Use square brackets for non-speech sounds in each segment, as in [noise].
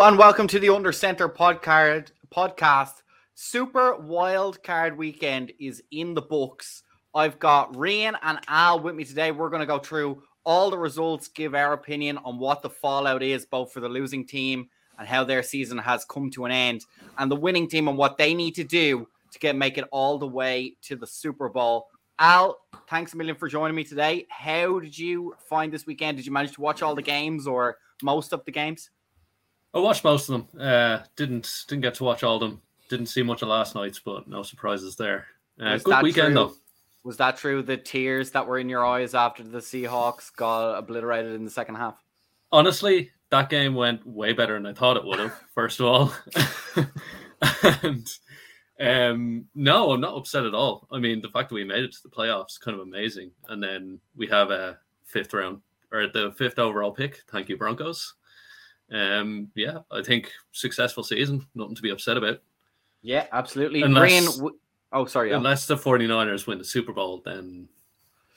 And welcome to the Under Center podcast. Podcast Super Wild Card Weekend is in the books. I've got Rian and Al with me today. We're going to go through all the results, give our opinion on what the fallout is, both for the losing team and how their season has come to an end, and the winning team and what they need to do to get make it all the way to the Super Bowl. Al, thanks a million for joining me today. How did you find this weekend? Did you manage to watch all the games or most of the games? I watched most of them. Uh, didn't didn't get to watch all of them. Didn't see much of last night's, but no surprises there. Uh, good weekend true? though. Was that true? The tears that were in your eyes after the Seahawks got obliterated in the second half? Honestly, that game went way better than I thought it would have. [laughs] First of all, [laughs] and um, no, I'm not upset at all. I mean, the fact that we made it to the playoffs is kind of amazing, and then we have a fifth round or the fifth overall pick. Thank you, Broncos. Um, yeah, I think successful season, nothing to be upset about. Yeah, absolutely. Unless, Brian, oh, sorry. Unless the 49ers win the Super Bowl, then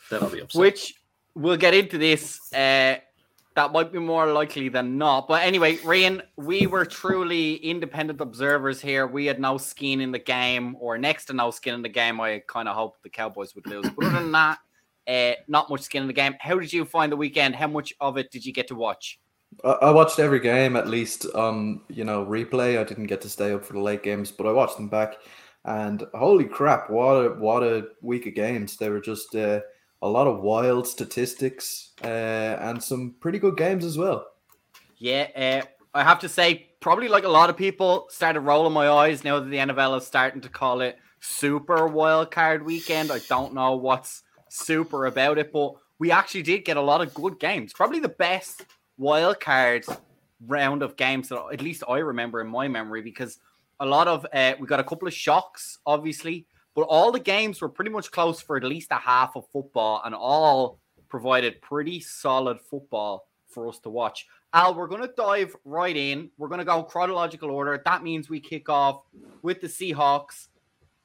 then I'll be upset. Which we'll get into this. Uh, that might be more likely than not. But anyway, Ryan, we were truly independent observers here. We had no skin in the game, or next to no skin in the game. I kind of hoped the Cowboys would lose. But other than that, uh, not much skin in the game. How did you find the weekend? How much of it did you get to watch? I watched every game at least on you know replay. I didn't get to stay up for the late games, but I watched them back. And holy crap, what a what a week of games! They were just uh, a lot of wild statistics uh, and some pretty good games as well. Yeah, uh, I have to say, probably like a lot of people started rolling my eyes now that the NFL is starting to call it Super Wild Card Weekend. I don't know what's super about it, but we actually did get a lot of good games. Probably the best wild card round of games that at least I remember in my memory because a lot of uh, we got a couple of shocks, obviously, but all the games were pretty much close for at least a half of football and all provided pretty solid football for us to watch. Al, we're going to dive right in. We're going to go chronological order. That means we kick off with the Seahawks.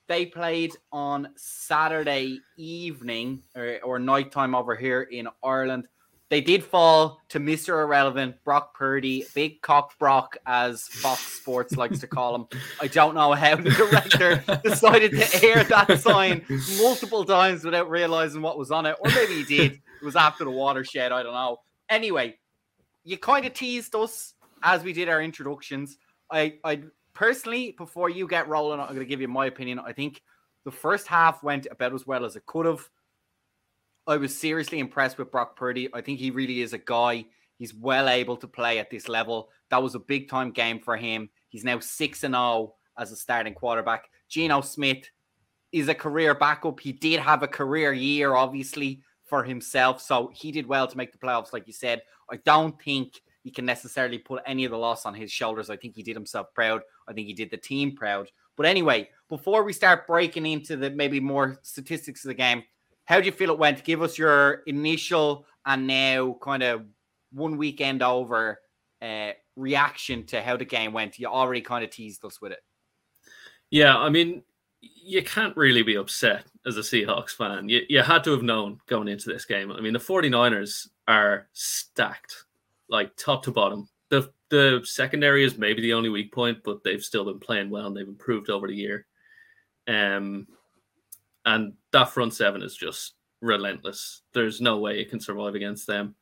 They played on Saturday evening or, or nighttime over here in Ireland. They did fall to Mr. Irrelevant, Brock Purdy, Big Cock Brock, as Fox Sports likes to call him. I don't know how the director [laughs] decided to air that sign multiple times without realizing what was on it. Or maybe he did. It was after the watershed. I don't know. Anyway, you kind of teased us as we did our introductions. I, I personally, before you get rolling, I'm going to give you my opinion. I think the first half went about as well as it could have. I was seriously impressed with Brock Purdy. I think he really is a guy. He's well able to play at this level. That was a big time game for him. He's now 6 and 0 as a starting quarterback. Geno Smith is a career backup. He did have a career year, obviously, for himself. So he did well to make the playoffs, like you said. I don't think he can necessarily put any of the loss on his shoulders. I think he did himself proud. I think he did the team proud. But anyway, before we start breaking into the maybe more statistics of the game, how do you feel it went? Give us your initial and now kind of one weekend over uh, reaction to how the game went. You already kind of teased us with it. Yeah, I mean, you can't really be upset as a Seahawks fan. You, you had to have known going into this game. I mean, the 49ers are stacked, like top to bottom. The the secondary is maybe the only weak point, but they've still been playing well and they've improved over the year. Um, and that front seven is just relentless. There's no way you can survive against them.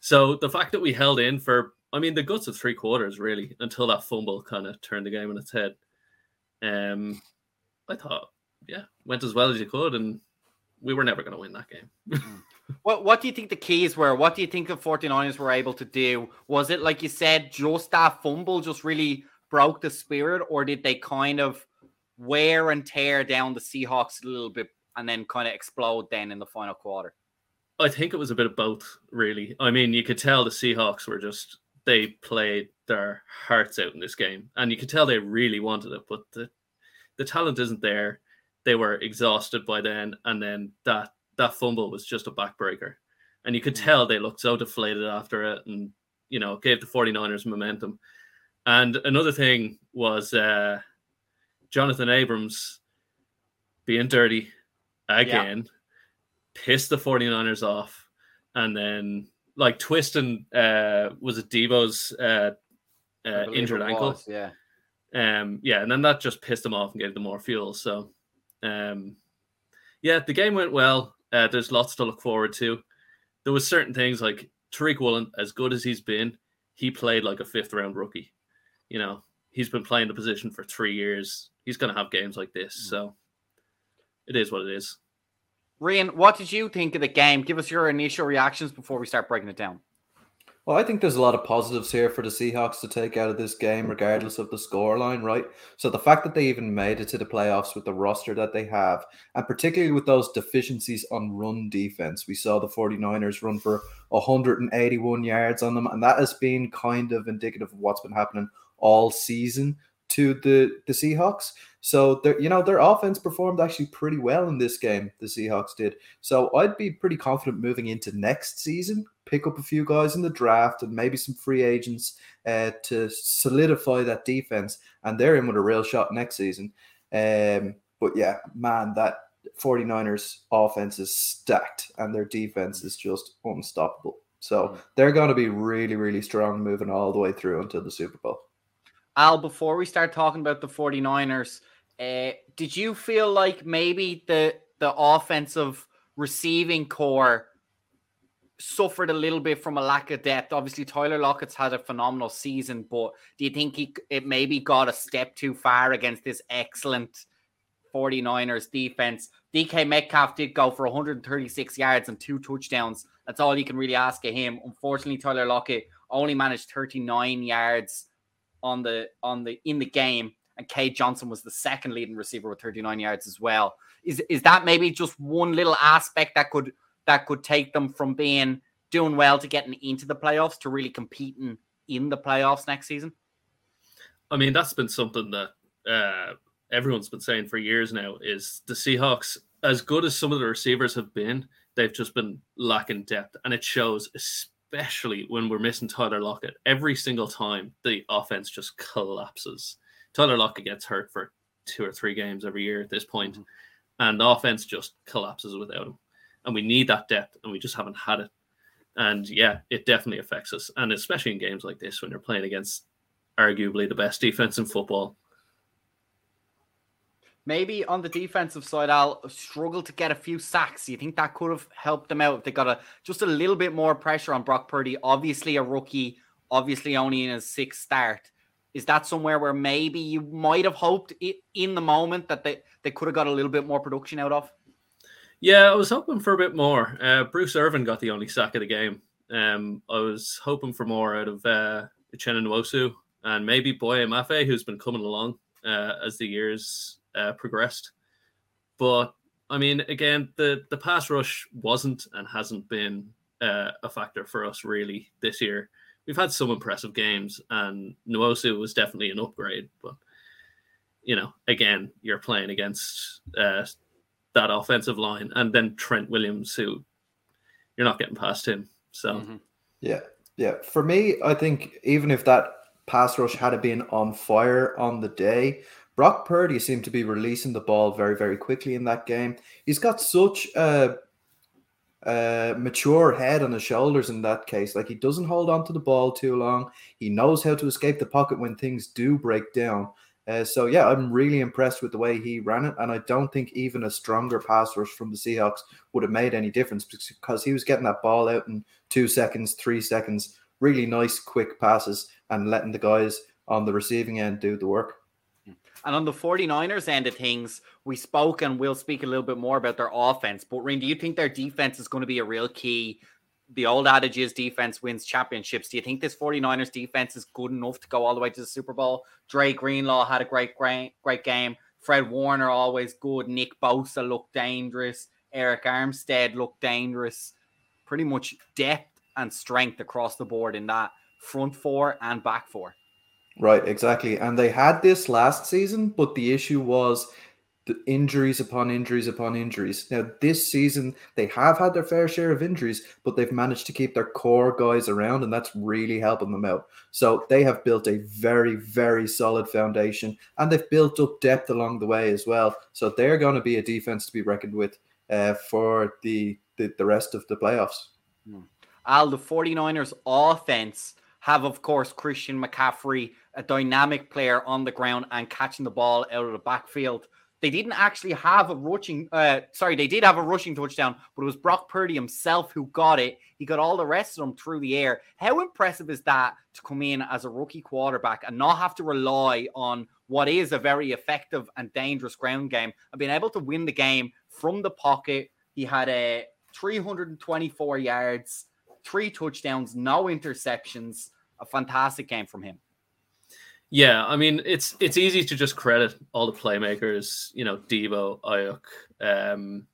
So the fact that we held in for, I mean, the guts of three quarters really until that fumble kind of turned the game on its head. Um, I thought, yeah, went as well as you could, and we were never going to win that game. what What do you think the keys were? What do you think the 49ers were able to do? Was it like you said, just that fumble just really broke the spirit, or did they kind of wear and tear down the Seahawks a little bit and then kind of explode then in the final quarter? I think it was a bit of both, really. I mean, you could tell the Seahawks were just they played their hearts out in this game, and you could tell they really wanted it, but the the talent isn't there. They were exhausted by then, and then that that fumble was just a backbreaker, and you could mm. tell they looked so deflated after it, and you know gave the 49ers momentum. And another thing was uh, Jonathan Abrams being dirty again, yeah. pissed the 49ers off, and then like twisting uh was it Deebo's uh uh, injured ankle. Was, yeah. Um, yeah, and then that just pissed them off and gave them more fuel. So, um, yeah, the game went well. Uh, there's lots to look forward to. There was certain things like Tariq Woolen, as good as he's been, he played like a fifth round rookie. You know, he's been playing the position for three years. He's going to have games like this. Hmm. So it is what it is. Ryan, what did you think of the game? Give us your initial reactions before we start breaking it down. Well, I think there's a lot of positives here for the Seahawks to take out of this game, regardless of the scoreline, right? So the fact that they even made it to the playoffs with the roster that they have, and particularly with those deficiencies on run defense, we saw the 49ers run for 181 yards on them, and that has been kind of indicative of what's been happening all season to the the Seahawks. So their you know their offense performed actually pretty well in this game. The Seahawks did. So I'd be pretty confident moving into next season. Pick up a few guys in the draft and maybe some free agents uh, to solidify that defense, and they're in with a real shot next season. Um, but yeah, man, that 49ers offense is stacked and their defense is just unstoppable. So mm. they're going to be really, really strong moving all the way through until the Super Bowl. Al, before we start talking about the 49ers, uh, did you feel like maybe the the offensive receiving corps suffered a little bit from a lack of depth? Obviously, Tyler Lockett's had a phenomenal season, but do you think he it maybe got a step too far against this excellent 49ers defense? DK Metcalf did go for 136 yards and two touchdowns. That's all you can really ask of him. Unfortunately, Tyler Lockett only managed 39 yards on the on the in the game, and Cade Johnson was the second leading receiver with 39 yards as well. Is is that maybe just one little aspect that could that could take them from being doing well to getting into the playoffs to really competing in the playoffs next season? I mean, that's been something that uh, everyone's been saying for years now. Is the Seahawks as good as some of the receivers have been? They've just been lacking depth, and it shows, especially when we're missing Tyler Lockett. Every single time the offense just collapses. Tyler Lockett gets hurt for two or three games every year at this point, mm-hmm. and the offense just collapses without him. And we need that depth, and we just haven't had it. And yeah, it definitely affects us, and especially in games like this when you're playing against arguably the best defense in football maybe on the defensive side, I'll struggle to get a few sacks. You think that could have helped them out if they got a just a little bit more pressure on Brock Purdy? Obviously, a rookie, obviously only in his sixth start. Is that somewhere where maybe you might have hoped in the moment that they, they could have got a little bit more production out of? Yeah, I was hoping for a bit more. Uh, Bruce Irvin got the only sack of the game. Um, I was hoping for more out of uh, Uchenna Nwosu and maybe Boye Mafe, who's been coming along uh, as the years uh, progressed. But I mean, again, the the pass rush wasn't and hasn't been uh, a factor for us really this year. We've had some impressive games, and Nwosu was definitely an upgrade. But you know, again, you're playing against uh, that offensive line, and then Trent Williams, who you're not getting past him. So, mm-hmm. yeah, yeah. For me, I think even if that pass rush had been on fire on the day, Brock Purdy seemed to be releasing the ball very, very quickly in that game. He's got such a, a, mature head on his shoulders in that case. Like he doesn't hold on to the ball too long. He knows how to escape the pocket when things do break down. Uh, so yeah, I'm really impressed with the way he ran it, and I don't think even a stronger pass rush from the Seahawks would have made any difference because he was getting that ball out in two seconds, three seconds, really nice, quick passes, and letting the guys on the receiving end do the work. And on the 49ers end of things, we spoke and we'll speak a little bit more about their offense. But Rain, do you think their defense is going to be a real key? The old adage is defense wins championships. Do you think this 49ers defense is good enough to go all the way to the Super Bowl? Dre Greenlaw had a great, great, great game. Fred Warner always good. Nick Bosa looked dangerous. Arik Armstead looked dangerous. Pretty much depth and strength across the board in that front four and back four. Right, exactly. And they had this last season, but the issue was the injuries upon injuries upon injuries. Now, this season, they have had their fair share of injuries, but they've managed to keep their core guys around, and that's really helping them out. So they have built a very, very solid foundation, and they've built up depth along the way as well. So they're going to be a defense to be reckoned with uh, for the, the, the rest of the playoffs. Hmm. Al, the 49ers offense have, of course, Christian McCaffrey, a dynamic player on the ground and catching the ball out of the backfield. They didn't actually have a rushing, uh, sorry, they did have a rushing touchdown, but it was Brock Purdy himself who got it. He got all the rest of them through the air. How impressive is that to come in as a rookie quarterback and not have to rely on what is a very effective and dangerous ground game and being able to win the game from the pocket? He had a 324 yards, three touchdowns, no interceptions. A fantastic game from him. Yeah, I mean it's it's easy to just credit all the playmakers, you know, Deebo, Aiyuk, um,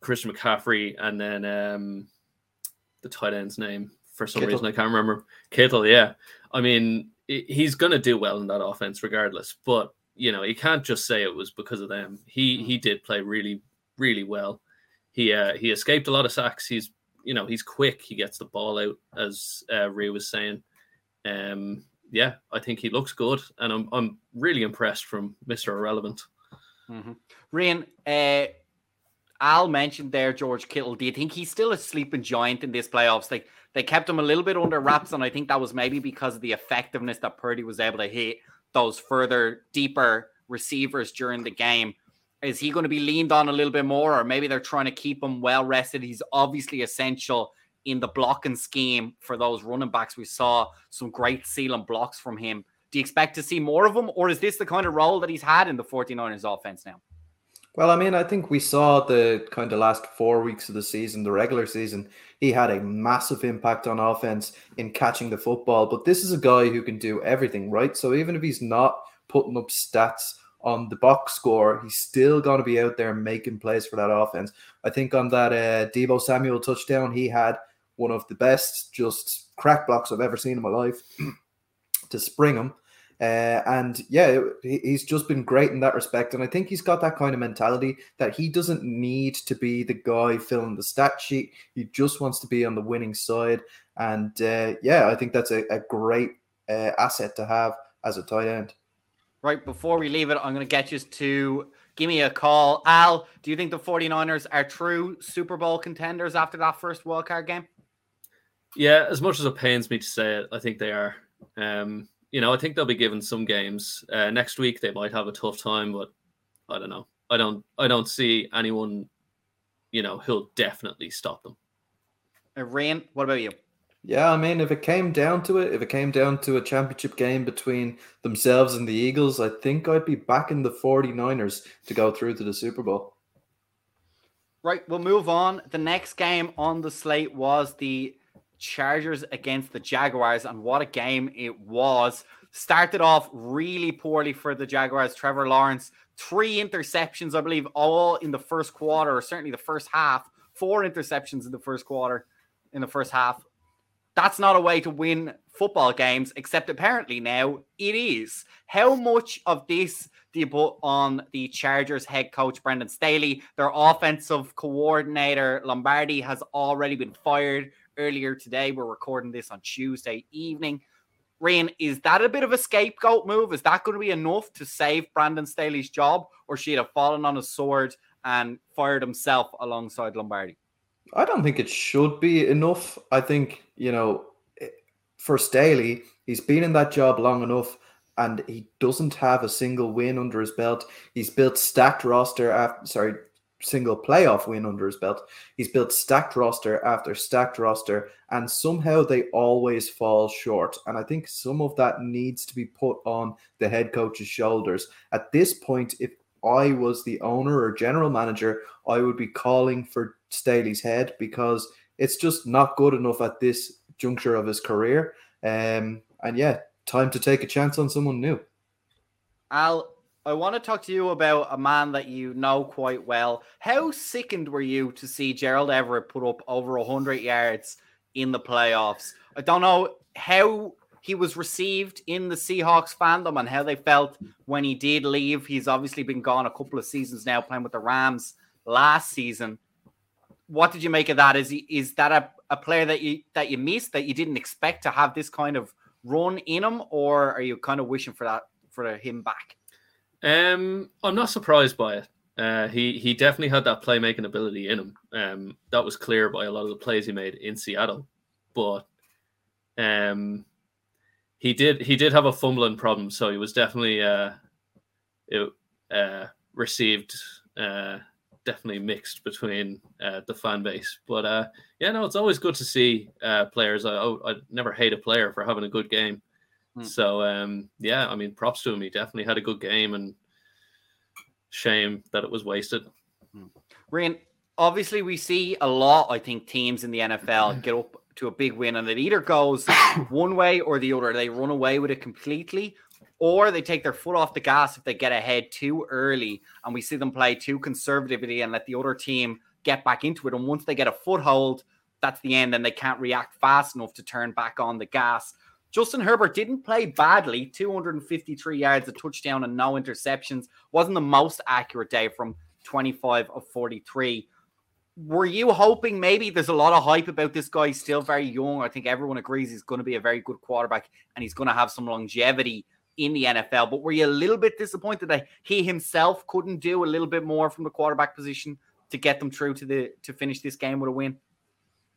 Christian McCaffrey, and then um, the tight end's name for some Kittle. reason I can't remember. Kittle, yeah. I mean, he's going to do well in that offense regardless, but you know, you can't just say it was because of them. He he did play really really well. He uh, he escaped a lot of sacks. He's you know he's quick. He gets the ball out as uh, Ray was saying. Um, yeah, I think he looks good, and I'm I'm really impressed from Mister Irrelevant. Mm-hmm. Rian, uh, Al mentioned there George Kittle. Do you think he's still a sleeping giant in this playoffs? Like they kept him a little bit under wraps, and I think that was maybe because of the effectiveness that Purdy was able to hit those further deeper receivers during the game. Is he going to be leaned on a little bit more, or maybe they're trying to keep him well rested? He's obviously essential in the blocking scheme for those running backs. We saw some great sealing blocks from him. Do you expect to see more of him, or is this the kind of role that he's had in the 49ers offense now? Well, I mean, I think we saw the kind of last four weeks of the season, the regular season, he had a massive impact on offense in catching the football. But this is a guy who can do everything, right? So even if he's not putting up stats on the box score, he's still going to be out there making plays for that offense. I think on that uh, Deebo Samuel touchdown, he had one of the best just crack blocks I've ever seen in my life [clears throat] to spring him. Uh, and yeah, he's just been great in that respect. And I think he's got that kind of mentality that he doesn't need to be the guy filling the stat sheet. He just wants to be on the winning side. And uh, yeah, I think that's a, a great uh, asset to have as a tight end. Right before we leave it, I'm going to get you to give me a call. Al, do you think the 49ers are true Super Bowl contenders after that first wildcard game? Yeah, as much as it pains me to say it, I think they are. Um, you know, I think they'll be given some games. Uh, next week they might have a tough time, but I don't know. I don't. I don't see anyone. You know, who'll definitely stop them. Uh, Rain, what about you? Yeah, I mean, if it came down to it, if it came down to a championship game between themselves and the Eagles, I think I'd be backing the 49ers to go through to the Super Bowl. Right, we'll move on. The next game on the slate was the Chargers against the Jaguars, and what a game it was. Started off really poorly for the Jaguars. Trevor Lawrence, three interceptions, I believe, all in the first quarter, or certainly the first half. Four interceptions in the first quarter, in the first half. That's not a way to win football games, except apparently now it is. How much of this do you put on the Chargers head coach Brandon Staley? Their offensive coordinator Lombardi has already been fired earlier today. We're recording this on Tuesday evening. Rain, is that a bit of a scapegoat move? Is that going to be enough to save Brandon Staley's job, or should he have fallen on his sword and fired himself alongside Lombardi? I don't think it should be enough. I think, you know, eh, for Staley, he's been in that job long enough and he doesn't have a single win under his belt. He's built stacked roster after sorry, single playoff win under his belt. He's built stacked roster after stacked roster, and somehow they always fall short. And I think some of that needs to be put on the head coach's shoulders. At this point, if I was the owner or general manager, I would be calling for Staley's head because it's just not good enough at this juncture of his career. Um, and yeah, time to take a chance on someone new. Al, I want to talk to you about a man that you know quite well. How sickened were you to see Gerald Everett put up over 100 yards in the playoffs? I don't know how he was received in the Seahawks fandom and how they felt when he did leave. He's obviously been gone a couple of seasons now, playing with the Rams last season. What did you make of that? Is he is that a, a player that you that you missed that you didn't expect to have this kind of run in him, or are you kind of wishing for that for him back? Um, I'm not surprised by it. Uh, he he definitely had that playmaking ability in him. Um, that was clear by a lot of the plays he made in Seattle. But Um, he did he did have a fumbling problem, so he was definitely uh, it, uh, received uh, definitely mixed between uh, the fan base. But uh, yeah, no, it's always good to see uh, players. I, I never hate a player for having a good game. Hmm. So um, yeah, I mean, props to him. He definitely had a good game, and shame that it was wasted. Hmm. Rian, obviously, we see a lot. I think teams in the NFL [clears throat] get up to a big win, and it either goes one way or the other. They run away with it completely, or they take their foot off the gas if they get ahead too early, and we see them play too conservatively and let the other team get back into it. And once they get a foothold, that's the end, and they can't react fast enough to turn back on the gas. Justin Herbert didn't play badly 253 yards, a touchdown, and no interceptions. Wasn't the most accurate day from 25 of 43. Were you hoping maybe there's a lot of hype about this guy? He's still very young. I think everyone agrees he's going to be a very good quarterback and he's going to have some longevity in the NFL. But were you a little bit disappointed that he himself couldn't do a little bit more from the quarterback position to get them through to the to finish this game with a win?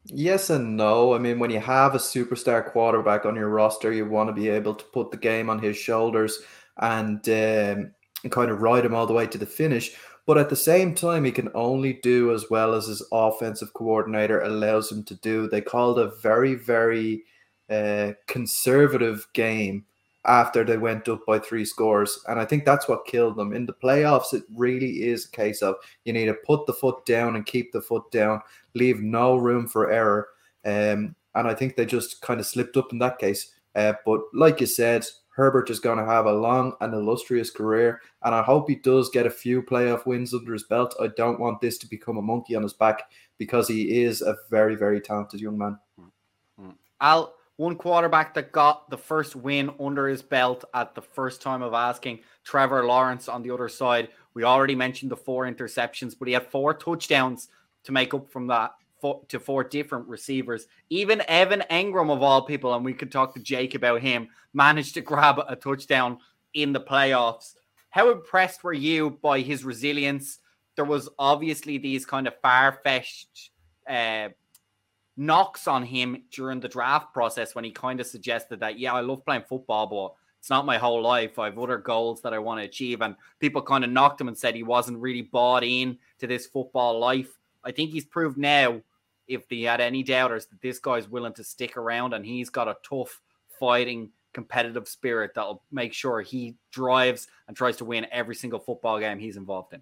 Yes and no. I mean, when you have a superstar quarterback on your roster, you want to be able to put the game on his shoulders and, um, kind of ride him all the way to the finish. But at the same time, he can only do as well as his offensive coordinator allows him to do. They called a very, very uh, conservative game after they went up by three scores. And I think that's what killed them. In the playoffs, it really is a case of you need to put the foot down and keep the foot down, leave no room for error. Um, and I think they just kind of slipped up in that case. Uh, but like you said, Herbert is going to have a long and illustrious career, and I hope he does get a few playoff wins under his belt. I don't want this to become a monkey on his back because he is a very, very talented young man. Al, one quarterback that got the first win under his belt at the first time of asking. Trevor Lawrence on the other side. We already mentioned the four interceptions, but he had four touchdowns to make up from that four, to four different receivers. Even Evan Engram, of all people, and we could talk to Jake about him, managed to grab a touchdown in the playoffs. How impressed were you by his resilience? There was obviously these kind of far fetched uh, knocks on him during the draft process when he kind of suggested that, yeah, I love playing football, but it's not my whole life. I have other goals that I want to achieve. And people kind of knocked him and said he wasn't really bought in to this football life. I think he's proved now, if he had any doubters, that this guy's willing to stick around and he's got a tough fighting competitive spirit that'll make sure he drives and tries to win every single football game he's involved in.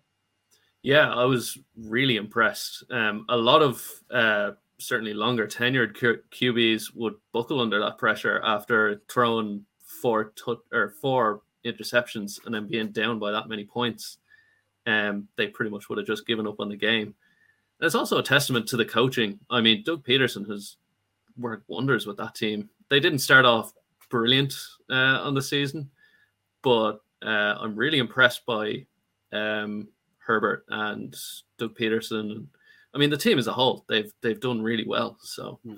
Yeah, I was really impressed. Um, a lot of uh, certainly longer tenured QBs would buckle under that pressure after throwing four or four interceptions and then being down by that many points. Um, they pretty much would have just given up on the game. And it's also a testament to the coaching. I mean, Doug Pederson has worked wonders with that team. They didn't start off brilliant uh, on the season, but uh, I'm really impressed by um, Herbert and Doug Pederson I mean, the team as a whole, they've they've done really well. So, hmm.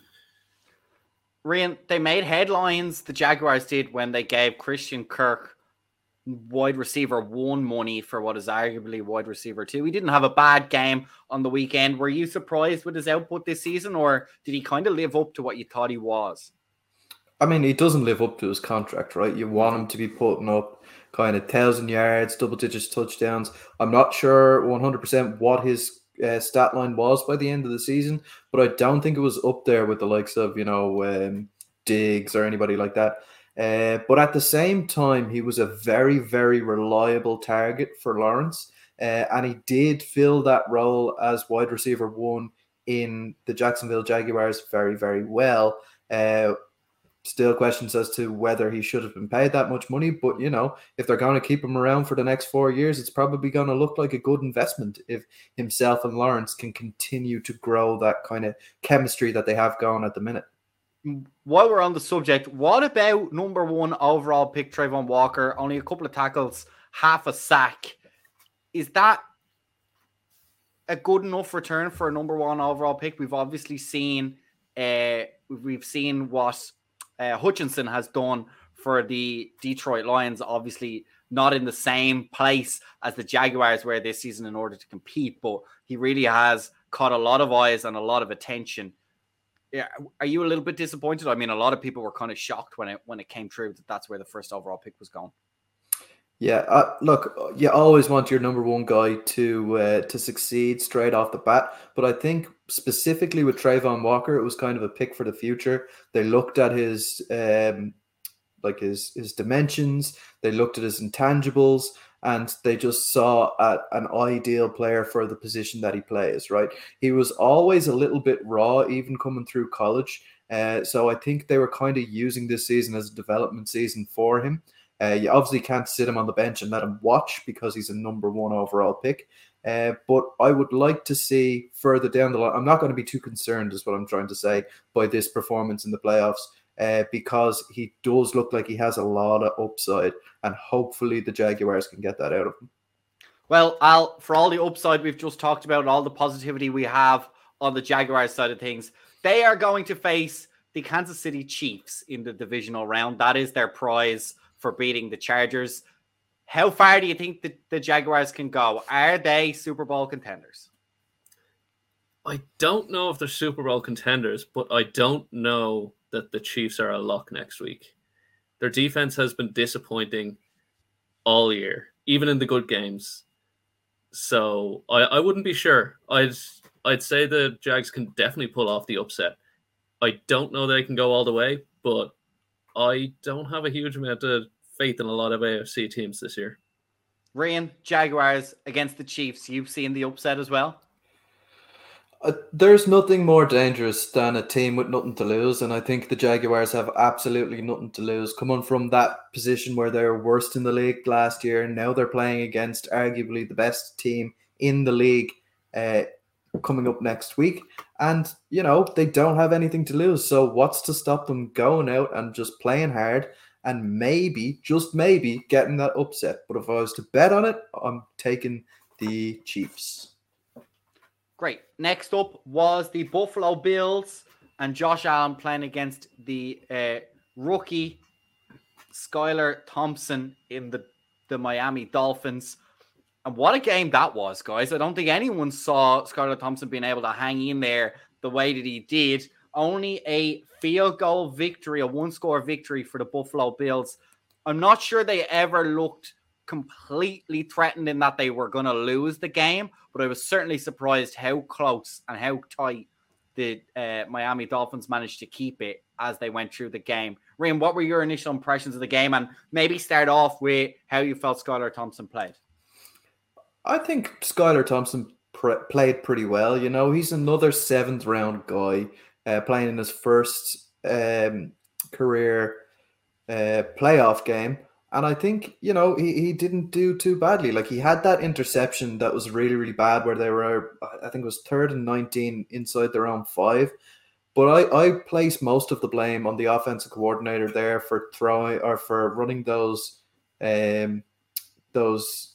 Rian, they made headlines. The Jaguars did when they gave Christian Kirk wide receiver one money for what is arguably wide receiver two. He didn't have a bad game on the weekend. Were you surprised with his output this season, or did he kind of live up to what you thought he was? I mean, he doesn't live up to his contract, right? You want him to be putting up kind of thousand yards, double digits touchdowns. I'm not sure 100% what his uh, stat line was by the end of the season, but I don't think it was up there with the likes of you know um, Diggs or anybody like that. Uh, but at the same time, he was a very very reliable target for Lawrence, uh, and he did fill that role as wide receiver one in the Jacksonville Jaguars very very well. Uh, still questions as to whether he should have been paid that much money. But you know, if they're going to keep him around for the next four years, it's probably going to look like a good investment if himself and Lawrence can continue to grow that kind of chemistry that they have going at the minute. While we're on the subject, what about number one overall pick Travon Walker? Only a couple of tackles, half a sack. Is that a good enough return for a number one overall pick? We've obviously seen uh, we've seen what uh, Hutchinson has done for the Detroit Lions. Obviously, not in the same place as the Jaguars were this season in order to compete, but he really has caught a lot of eyes and a lot of attention. yeah, are you a little bit disappointed? I mean, a lot of people were kind of shocked when it when it came true that that's where the first overall pick was going. Yeah, uh, look, you always want your number one guy to uh, to succeed straight off the bat, but I think specifically with Travon Walker, it was kind of a pick for the future. They looked at his um, like his his dimensions, they looked at his intangibles, and they just saw an ideal player for the position that he plays. Right, he was always a little bit raw, even coming through college. Uh, so I think they were kind of using this season as a development season for him. Uh, you obviously can't sit him on the bench and let him watch because he's a number one overall pick. Uh, but I would like to see further down the line. I'm not going to be too concerned, is what I'm trying to say, by this performance in the playoffs. Uh, because he does look like he has a lot of upside, and hopefully the Jaguars can get that out of him. Well, Al, for all the upside we've just talked about, and all the positivity we have on the Jaguars side of things, they are going to face the Kansas City Chiefs in the divisional round. That is their prize for beating the Chargers. How far do you think the, the Jaguars can go? Are they Super Bowl contenders? I don't know if they're Super Bowl contenders, but I don't know that the Chiefs are a lock next week. Their defense has been disappointing all year, even in the good games. So I, I wouldn't be sure. I'd I'd say the Jags can definitely pull off the upset. I don't know they can go all the way, but I don't have a huge amount of faith in a lot of AFC teams this year. Ryan, Jaguars against the Chiefs. You've seen the upset as well. Uh, there's nothing more dangerous than a team with nothing to lose, and I think the Jaguars have absolutely nothing to lose. Coming from that position where they're worst in the league last year, now they're playing against arguably the best team in the league. Uh, coming up next week. And, you know, they don't have anything to lose. So, what's to stop them going out and just playing hard and maybe, just maybe, getting that upset? But if I was to bet on it, I'm taking the Chiefs. Great. Next up was the Buffalo Bills and Josh Allen playing against the uh, rookie Skylar Thompson in the, the Miami Dolphins. And what a game that was, guys. I don't think anyone saw Skylar Thompson being able to hang in there the way that he did. Only a field goal victory, a one score victory for the Buffalo Bills. I'm not sure they ever looked completely threatened in that they were going to lose the game, but I was certainly surprised how close and how tight the uh, Miami Dolphins managed to keep it as they went through the game. Ryan, what were your initial impressions of the game? And maybe start off with how you felt Skylar Thompson played. I think Skylar Thompson pr- played pretty well. You know, he's another seventh round guy uh, playing in his first um, career uh, playoff game. And I think, you know, he, he didn't do too badly. Like he had that interception that was really, really bad where they were, I think it was third and 19 inside their own five. But I, I place most of the blame on the offensive coordinator there for throwing or for running those um those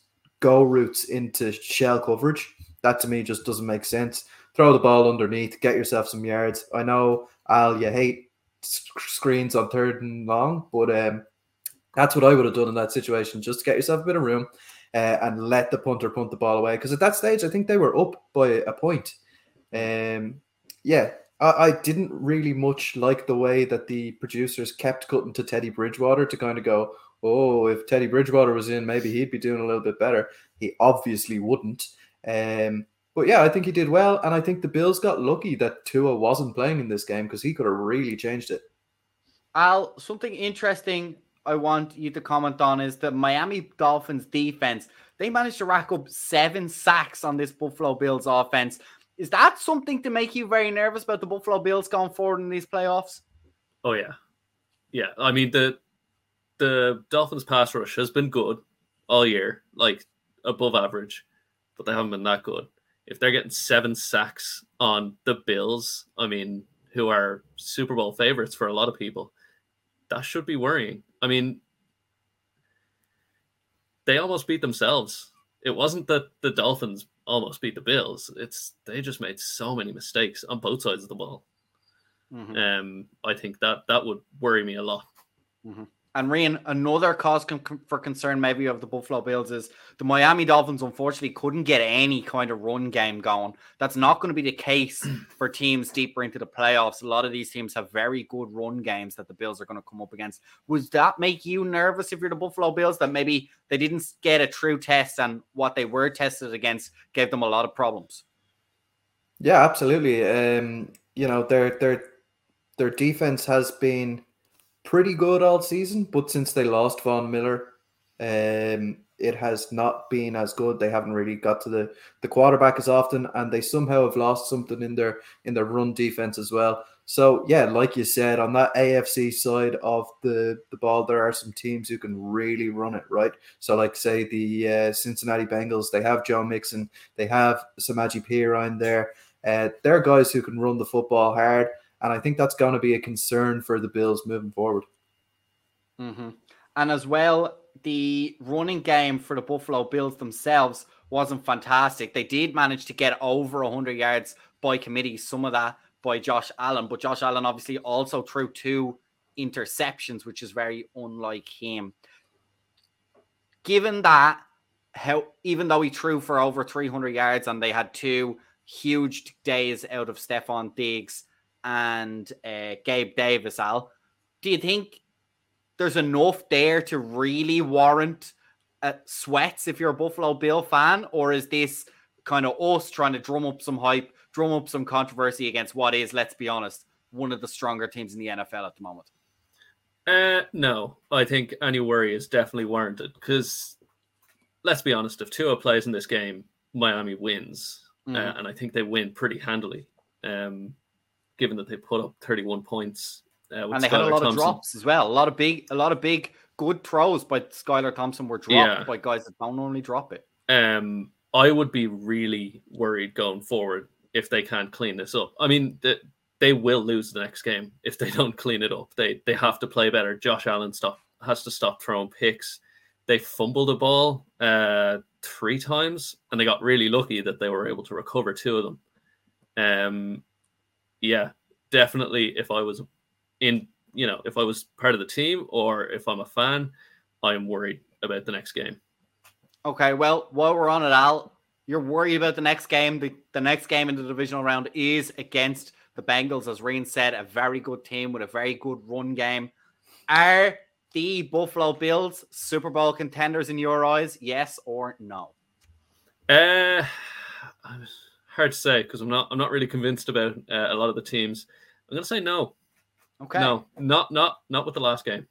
go routes into shell coverage. That to me just doesn't make sense. Throw the ball underneath, get yourself some yards. I know, Al, you hate screens on third and long, but um, that's what I would have done in that situation. Just to get yourself a bit of room uh, and let the punter punt the ball away. Because at that stage, I think they were up by a point. Um, yeah, I, I, didn't really much like the way that the producers kept cutting to Teddy Bridgewater to kind of go, oh, if Teddy Bridgewater was in, maybe he'd be doing a little bit better. He obviously wouldn't. Um, but yeah, I think he did well, and I think the Bills got lucky that Tua wasn't playing in this game because he could have really changed it. Al, something interesting I want you to comment on is the Miami Dolphins defense. They managed to rack up seven sacks on this Buffalo Bills offense. Is that something to make you very nervous about the Buffalo Bills going forward in these playoffs? Oh yeah, yeah. I mean the the Dolphins pass rush has been good all year, like above average, but they haven't been that good. If they're getting seven sacks on the Bills, I mean, who are Super Bowl favorites for a lot of people, that should be worrying. I mean, they almost beat themselves. It wasn't that the Dolphins almost beat the Bills. It's they just made so many mistakes on both sides of the ball. Mm-hmm. Um, I think that that would worry me a lot. Mm-hmm. And Rian, another cause con- for concern maybe of the Buffalo Bills is the Miami Dolphins unfortunately couldn't get any kind of run game going. That's not going to be the case [clears throat] for teams deeper into the playoffs. A lot of these teams have very good run games that the Bills are going to come up against. Would that make you nervous if you're the Buffalo Bills that maybe they didn't get a true test and what they were tested against gave them a lot of problems? Yeah, absolutely. Um, you know, their their their defense has been pretty good all season, but since they lost Von Miller, um, it has not been as good. They haven't really got to the, the quarterback as often, and they somehow have lost something in their in their run defense as well. So yeah, like you said, on that AFC side of the, the ball, there are some teams who can really run it, right? So like say the uh, Cincinnati Bengals, they have Joe Mixon, they have Samaje Perine there. Uh, they're guys who can run the football hard. And I think that's going to be a concern for the Bills moving forward. Mm-hmm. And as well, the running game for the Buffalo Bills themselves wasn't fantastic. They did manage to get over 100 yards by committee, some of that by Josh Allen, but Josh Allen obviously also threw two interceptions, which is very unlike him. Given that, how even though he threw for over 300 yards and they had two huge days out of Stefon Diggs and uh, Gabe Davis, Al. Do you think there's enough there to really warrant uh, sweats if you're a Buffalo Bill fan, or is this kind of us trying to drum up some hype, drum up some controversy against what is, let's be honest, one of the stronger teams in the NFL at the moment? Uh, no, I think any worry is definitely warranted because let's be honest, if Tua plays in this game, Miami wins, mm. uh, and I think they win pretty handily. Um, given that they put up 31 points. Uh, and they Skylar had a lot Thompson. of drops as well. A lot of big, a lot of big, good throws by Skylar Thompson were dropped yeah. by guys that don't normally drop it. Um, I would be really worried going forward if they can't clean this up. I mean, the, they will lose the next game if they [laughs] don't clean it up. They they have to play better. Josh Allen stop has to stop throwing picks. They fumbled a ball uh, three times, and they got really lucky that they were able to recover two of them. Um, yeah, definitely. If I was in, you know, if I was part of the team or if I'm a fan, I am worried about the next game. Okay, well, while we're on it, Al, you're worried about the next game. The, the next game in the divisional round is against the Bengals, as Reen said, a very good team with a very good run game. Are the Buffalo Bills Super Bowl contenders in your eyes? Yes or no? Uh, hard to say because I'm not I'm not really convinced about uh, a lot of the teams. I'm gonna say no. Okay. No, not not not with the last game.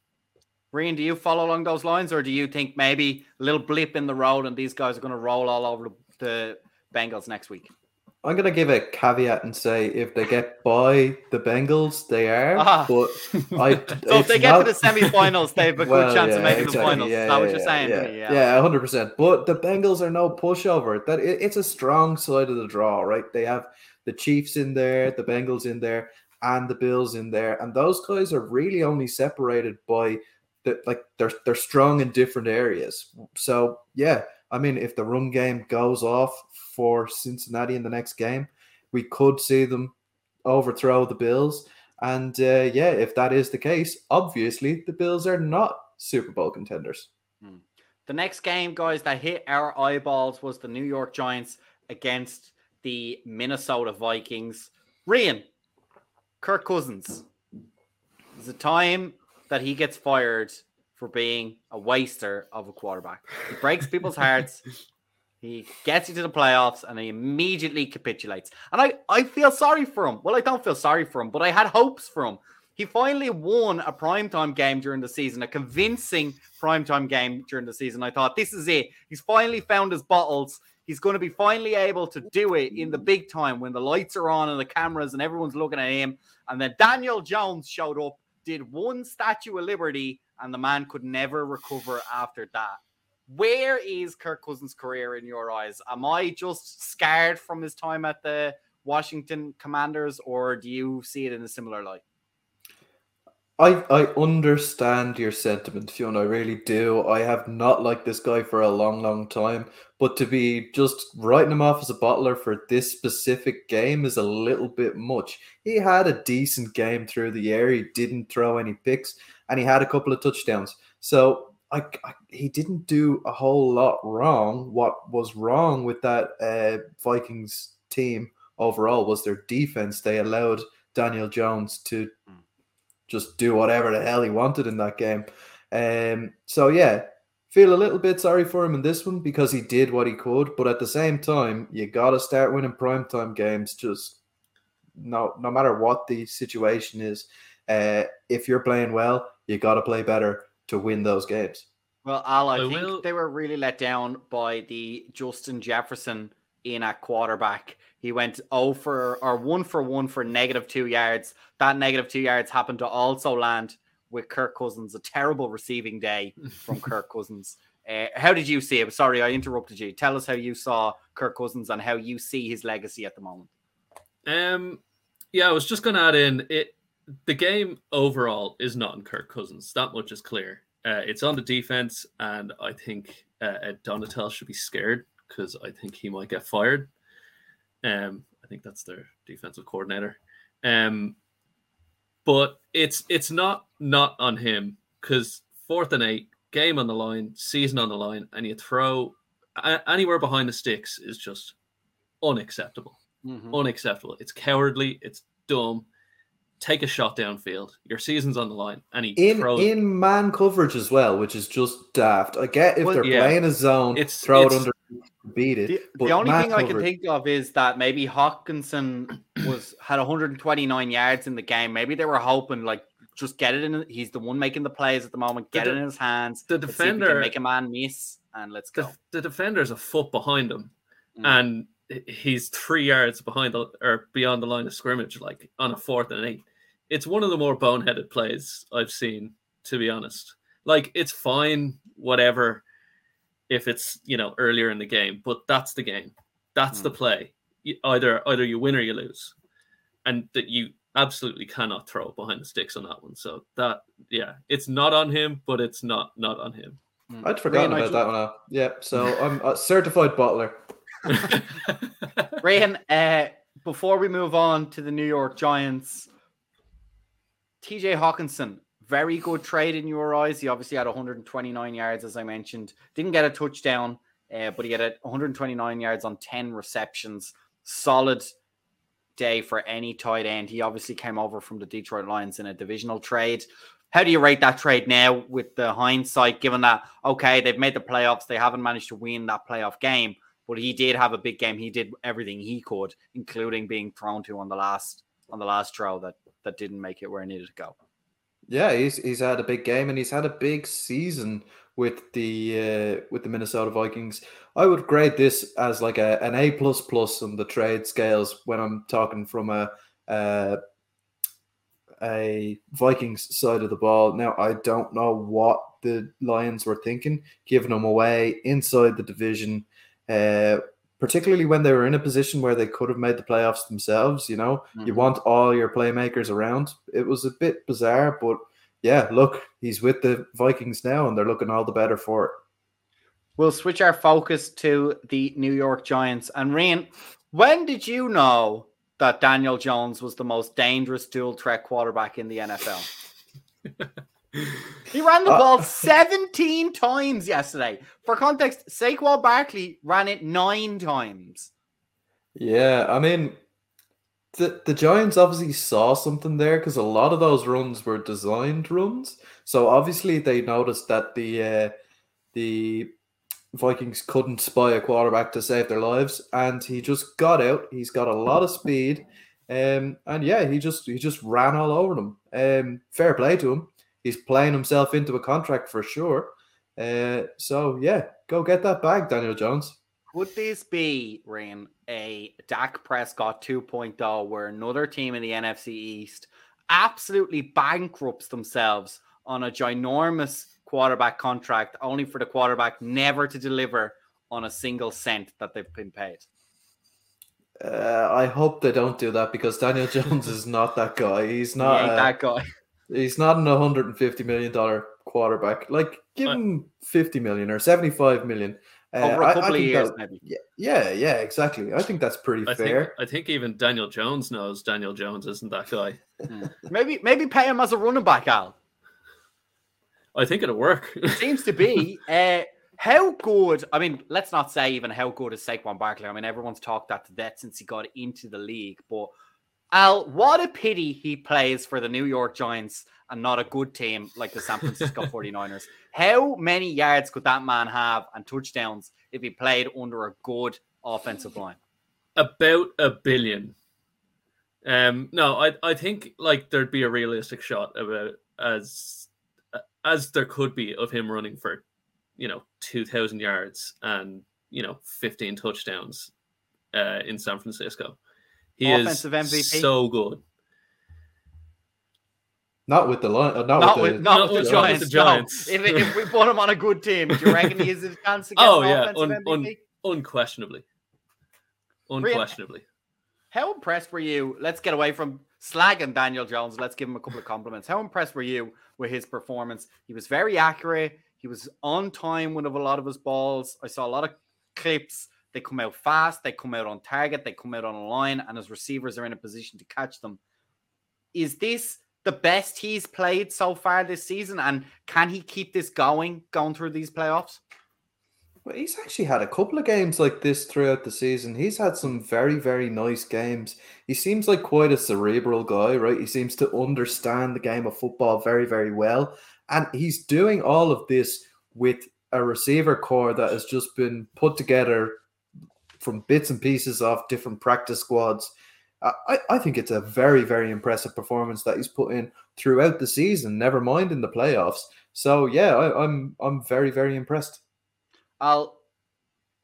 Reen, do you follow along those lines, or do you think maybe a little blip in the road and these guys are going to roll all over the Bengals next week? I'm going to give a caveat and say if they get by the Bengals, they are. Ah. But I, [laughs] so if they get not... to the semi-finals, they have a [laughs] well, good chance yeah, of making exactly. the finals. Yeah, Is that yeah, what you're saying? Yeah, yeah, hundred percent. But the Bengals are no pushover. That it, it's a strong side of the draw, right? They have the Chiefs in there, the Bengals in there, and the Bills in there, and those guys are really only separated by the like they're they're strong in different areas. So yeah, I mean, if the run game goes off for Cincinnati in the next game, we could see them overthrow the Bills. And uh, yeah, if that is the case, obviously the Bills are not Super Bowl contenders. Hmm. The next game, guys, that hit our eyeballs was the New York Giants against the Minnesota Vikings. Rian, Kirk Cousins. It's a time that he gets fired for being a waster of a quarterback. He breaks people's hearts. He gets you to the playoffs and he immediately capitulates. And I, I feel sorry for him. Well, I don't feel sorry for him, but I had hopes for him. He finally won a primetime game during the season, a convincing primetime game during the season. I thought, this is it. He's finally found his bottles. He's going to be finally able to do it in the big time when the lights are on and the cameras and everyone's looking at him. And then Daniel Jones showed up, did one Statue of Liberty, and the man could never recover after that. Where is Kirk Cousins' career in your eyes? Am I just scarred from his time at the Washington Commanders, or do you see it in a similar light? I, I understand your sentiment, Fiona. I really do. I have not liked this guy for a long, long time. But to be just writing him off as a bottler for this specific game is a little bit much. He had a decent game through the air. He didn't throw any picks, and he had a couple of touchdowns. So I, I, he didn't do a whole lot wrong. What was wrong with that uh, Vikings team overall was their defense. They allowed Daniel Jones to mm just do whatever the hell he wanted in that game. Um, so yeah, feel a little bit sorry for him in this one because he did what he could, but at the same time, you got to start winning primetime games. Just no, no matter what the situation is, uh, if you're playing well, you got to play better to win those games. Well, Al, I, I think will... they were really let down by the Justin Jefferson in at quarterback. He went 0 for or 1 for 1 for negative two yards. That negative two yards happened to also land with Kirk Cousins. A terrible receiving day from [laughs] Kirk Cousins. Uh, how did you see it? Sorry, I interrupted you. Tell us how you saw Kirk Cousins and how you see his legacy at the moment. Um, yeah, I was just going to add in it. The game overall is not in Kirk Cousins. That much is clear. Uh, it's on the defense, and I think uh, Ed Donatell should be scared because I think he might get fired. Um, I think that's their defensive coordinator. Um, but it's it's not not on him because fourth and eight, game on the line, season on the line, and you throw a- anywhere behind the sticks is just unacceptable. Mm-hmm. Unacceptable. It's cowardly. It's dumb take a shot downfield. Your season's on the line, and he in throws... in man coverage as well, which is just daft. I get if well, they're yeah. playing a zone, it's throw it's, it under, beat it. The, the only thing coverage... I can think of is that maybe Hockenson [clears throat] was had 129 yards in the game. Maybe they were hoping like just get it in. He's the one making the plays at the moment. Get the, it in his hands. The defender make a man miss, and let's go. The, the defender's a foot behind him, mm. and he's three yards behind the or beyond the line of scrimmage, like on a fourth and eight it's one of the more boneheaded plays I've seen, to be honest. Like it's fine, whatever, if it's you know earlier in the game, but that's the game. That's mm. the hmm. play. either either you win or you lose, and that you absolutely cannot throw behind the sticks on that one. So that yeah, it's not on him, but it's not not on him. Hmm. I'd forgotten about that one. Yeah, so I'm a certified bottler. [laughs] Ryan, uh, before we move on to the New York Giants, TJ Hockenson, very good trade in your eyes. He obviously had 129 yards, as I mentioned. Didn't get a touchdown, uh, but he had 129 yards on 10 receptions. Solid day for any tight end. He obviously came over from the Detroit Lions in a divisional trade. How do you rate that trade now with the hindsight, given that, okay, they've made the playoffs, they haven't managed to win that playoff game, but he did have a big game. He did everything he could, including being thrown to on the last on the last throw that that didn't make it where it needed to go. Yeah, he's he's had a big game and he's had a big season with the uh, with the Minnesota Vikings. I would grade this as like a an A plus plus on the trade scales when I'm talking from a uh, a Vikings side of the ball. Now I don't know what the Lions were thinking, giving them away inside the division. Uh, particularly when they were in a position where they could have made the playoffs themselves. You know, mm-hmm. you want all your playmakers around. It was a bit bizarre, but yeah, look, he's with the Vikings now, and they're looking all the better for it. We'll switch our focus to the New York Giants. And Rian, when did you know that Daniel Jones was the most dangerous dual threat quarterback in the NFL? [laughs] He ran the uh, ball 17 times yesterday. For context, Saquon Barkley ran it nine times. Yeah, I mean, the, the Giants obviously saw something there because a lot of those runs were designed runs. So obviously they noticed that the uh, the Vikings couldn't spy a quarterback to save their lives, and he just got out. He's got a lot of speed, um, and yeah, he just he just ran all over them. Um, fair play to him he's playing himself into a contract for sure. Uh, so yeah, go get that bag, Daniel Jones. Would this be, Rain, a Dak Prescott 2.0 where another team in the NFC East absolutely bankrupts themselves on a ginormous quarterback contract, only for the quarterback never to deliver on a single cent that they've been paid? Uh, I hope they don't do that because Daniel Jones is not that guy. He's not he a, that guy. He's not an 150 million dollar quarterback. Like, give I- him 50 million or 75 million. Uh, Over a I- I couple of years, that- maybe. yeah, yeah, yeah, exactly. I think that's pretty I fair. think I think even Daniel Jones knows Daniel Jones isn't that guy. Maybe maybe pay him as a running back, Al. I think it'll work. It seems to be. [laughs] Uh, how good? I mean, let's not say even how good is Saquon Barkley. I mean, everyone's talked that to death since he got into the league. But Al, what a pity he plays for the New York Giants and not a good team like the San Francisco [laughs] 49ers. How many yards could that man have and touchdowns if he played under a good offensive line? About a billion. Um, no, I I think like there'd be a realistic shot of about as as there could be of him running for, you know, two thousand yards and you know fifteen touchdowns, uh, in San Francisco. He Offensive is MVP? so good. Not with the line. uh, Not, Not with with, the, not not with the with- Giants. the Giants. No. If, if we put him on a good team, do you reckon he has a chance to get Oh, an yeah, offensive un- un- MVP? Unquestionably. Unquestionably. How impressed were you? Let's get away from slagging Daniel Jones. Let's give him a couple of compliments. How impressed were you with his performance? He was very accurate. He was on time with a lot of his balls. I saw a lot of clips. They come out fast. They come out on target. They come out on a line, and his receivers are in a position to catch them. Is this the best he's played so far this season? And can he keep this going, going through these playoffs? Well, he's actually had a couple of games like this throughout the season. He's had some very, very nice games. He seems like quite a cerebral guy, right? He seems to understand the game of football very, very well. And he's doing all of this with a receiver corps that has just been put together from bits and pieces of different practice squads. I, I- I think it's a very, very impressive performance that he's put in throughout the season, never mind in the playoffs. So yeah, I, I'm I'm very, very impressed. Al,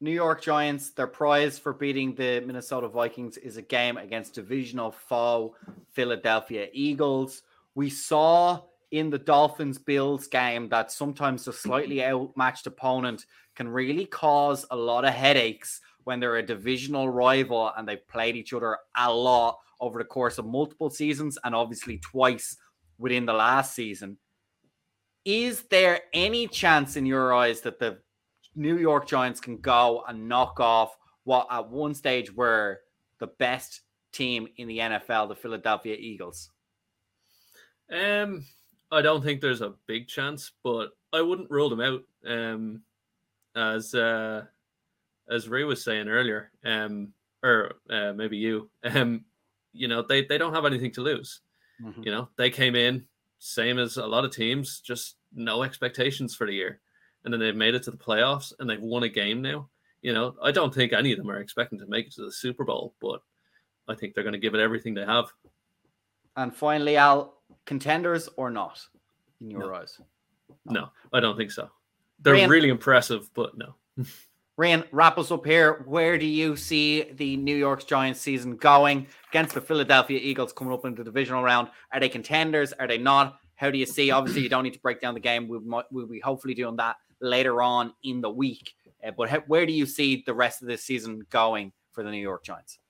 New York Giants, their prize for beating the Minnesota Vikings is a game against divisional foe Philadelphia Eagles. We saw in the Dolphins Bills game that sometimes a slightly outmatched opponent can really cause a lot of headaches when they're a divisional rival and they've played each other a lot over the course of multiple seasons and obviously twice within the last season. Is there any chance in your eyes that the New York Giants can go and knock off what at one stage were the best team in the NFL, the Philadelphia Eagles? Um, I don't think there's a big chance, but I wouldn't rule them out. Um, as uh, as Ray was saying earlier, um, or uh, maybe you, um, you know, they they don't have anything to lose. You know, they came in same as a lot of teams, just no expectations for the year, and then they've made it to the playoffs and they've won a game now. You know, I don't think any of them are expecting to make it to the Super Bowl, but I think they're going to give it everything they have. And finally, Al, contenders or not, in your eyes? No, I don't think so. They're really impressive, but no. [laughs] Ryan, wrap us up here. Where do you see the New York Giants season going against the Philadelphia Eagles coming up in the divisional round? Are they contenders? Are they not? How do you see? Obviously, you don't need to break down the game. We might, we'll be hopefully doing that later on in the week. Uh, but how, where do you see the rest of this season going for the New York Giants?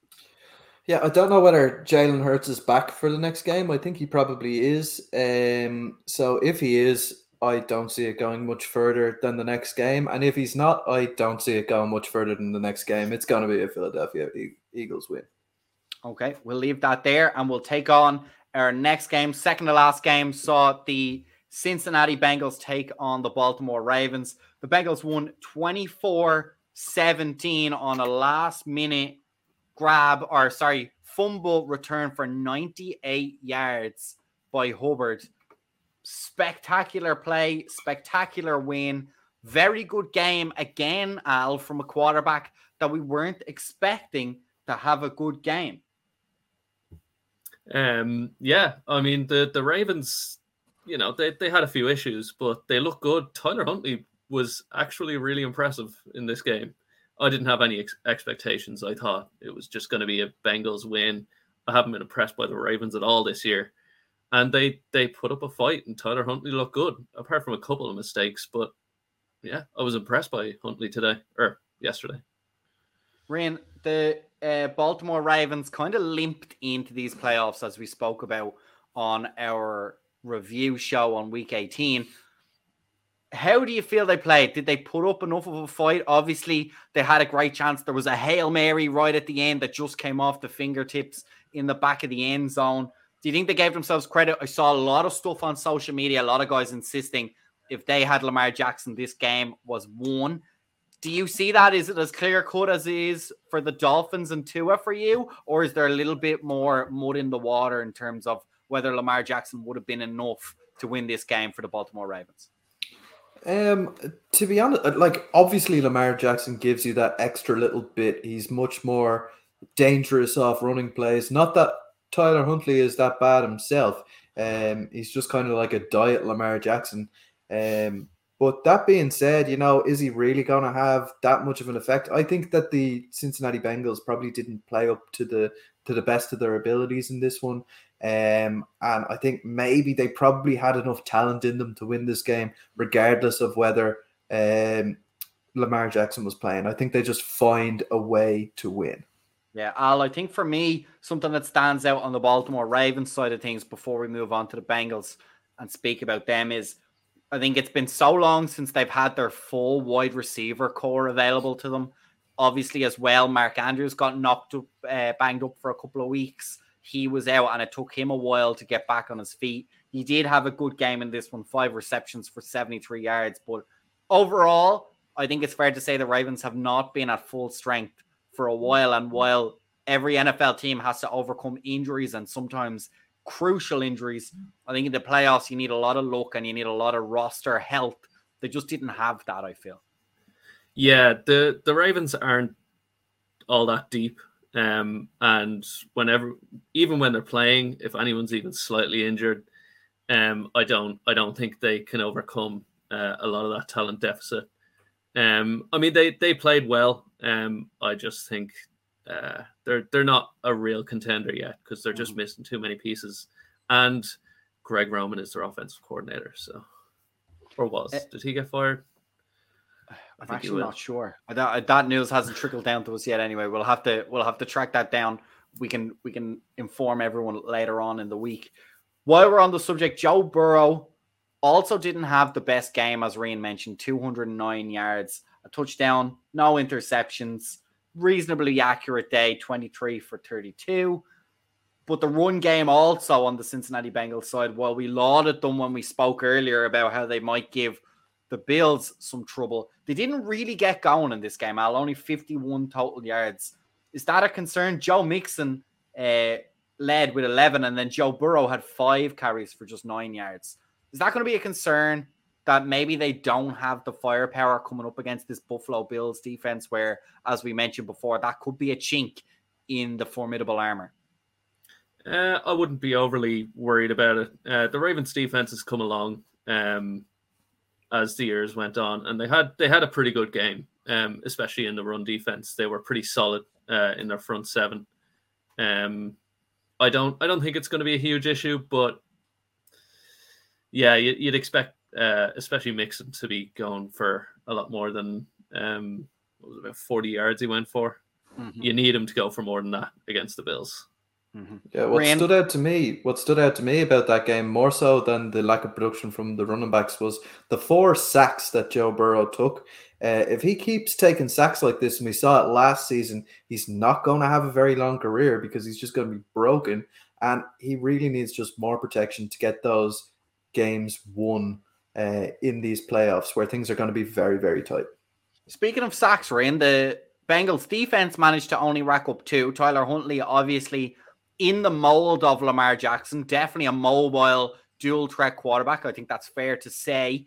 Yeah, I don't know whether Jalen Hurts is back for the next game. I think he probably is. Um, so if he is, I don't see it going much further than the next game. And if he's not, I don't see it going much further than the next game. It's going to be a Philadelphia Eagles win. Okay, we'll leave that there and we'll take on our next game. Second to last game saw the Cincinnati Bengals take on the Baltimore Ravens. The Bengals won 24 17 on a last minute grab, or sorry, fumble return for 98 yards by Hubbard. Spectacular play, spectacular win. Very good game again, Al, from a quarterback that we weren't expecting to have a good game. Um, yeah, I mean the the Ravens, you know, they they had a few issues, but they look good. Tyler Huntley was actually really impressive in this game. I didn't have any ex- expectations. I thought it was just going to be a Bengals win. I haven't been impressed by the Ravens at all this year, and they they put up a fight, and Tyler Huntley looked good, apart from a couple of mistakes. But yeah, I was impressed by Huntley today or yesterday. Ryan, the uh, Baltimore Ravens kind of limped into these playoffs as we spoke about on our review show on week 18. How do you feel they played? Did they put up enough of a fight? Obviously, they had a great chance. There was a Hail Mary right at the end that just came off the fingertips in the back of the end zone. Do you think they gave themselves credit? I saw a lot of stuff on social media, a lot of guys insisting if they had Lamar Jackson, this game was won. Do you see that? Is it as clear cut as it is for the Dolphins and Tua for you? Or is there a little bit more mud in the water in terms of whether Lamar Jackson would have been enough to win this game for the Baltimore Ravens? Um, to be honest, uh, like obviously Lamar Jackson gives you that extra little bit. He's much more dangerous off running plays. Not that Tyler Huntley is that bad himself. Um, he's just kind of like a diet Lamar Jackson. Um, but that being said, you know, is he really going to have that much of an effect? I think that the Cincinnati Bengals probably didn't play up to the to the best of their abilities in this one. Um, and I think maybe they probably had enough talent in them to win this game, regardless of whether um, Lamar Jackson was playing. I think they just find a way to win. Yeah, Al, I think for me, something that stands out on the Baltimore Ravens side of things before we move on to the Bengals and speak about them is I think it's been so long since they've had their full wide receiver corps available to them. Obviously, as well, Mark Andrews got knocked up, uh, banged up for a couple of weeks. He was out, and it took him a while to get back on his feet. He did have a good game in this one, five receptions for 73 yards. But overall, I think it's fair to say the Ravens have not been at full strength for a while. And while every NFL team has to overcome injuries and sometimes crucial injuries, I think in the playoffs you need a lot of luck and you need a lot of roster health. They just didn't have that, I feel. Yeah, the the Ravens aren't all that deep. Um, and whenever, even when they're playing, if anyone's even slightly injured, um, I don't, I don't think they can overcome uh, a lot of that talent deficit. Um, I mean, they they played well. Um, I just think uh, they're they're not a real contender yet because they're just mm-hmm. missing too many pieces. And Greg Roman is their offensive coordinator, so or was uh, did he get fired? I'm actually not sure. That, that news hasn't trickled down to us yet. Anyway, we'll have to we'll have to track that down. We can we can inform everyone later on in the week. While we're on the subject, Joe Burrow also didn't have the best game, as Rian mentioned, 209 yards, a touchdown, no interceptions, reasonably accurate day, 23 for 32. But the run game also on the Cincinnati Bengals side, while we lauded them when we spoke earlier about how they might give the Bills some trouble, they didn't really get going in this game. Al only 51 total yards. Is that a concern? Joe Mixon uh, led with 11, and then Joe Burrow had five carries for just nine yards. Is that going to be a concern that maybe they don't have the firepower coming up against this Buffalo Bills defense, where, as we mentioned before, that could be a chink in the formidable armor? Uh, I wouldn't be overly worried about it. Uh, the Ravens defense has come along um, as the years went on, and they had they had a pretty good game, um, especially in the run defense. They were pretty solid uh, in their front seven. Um, I don't I don't think it's going to be a huge issue, but yeah, you, would expect, uh, especially Mixon, to be going for a lot more than um, what was it, about forty yards he went for. Mm-hmm. You need him to go for more than that against the Bills. Mm-hmm. Yeah, what Rand- stood out to me, what stood out to me about that game more so than the lack of production from the running backs was the four sacks that Joe Burrow took. Uh, if he keeps taking sacks like this, and we saw it last season, he's not going to have a very long career because he's just going to be broken, and he really needs just more protection to get those games won uh, in these playoffs where things are going to be very, very tight. Speaking of sacks, Rain, the Bengals defense managed to only rack up two. Tyler Huntley, obviously, in the mold of Lamar Jackson, definitely a mobile dual threat quarterback. I think that's fair to say.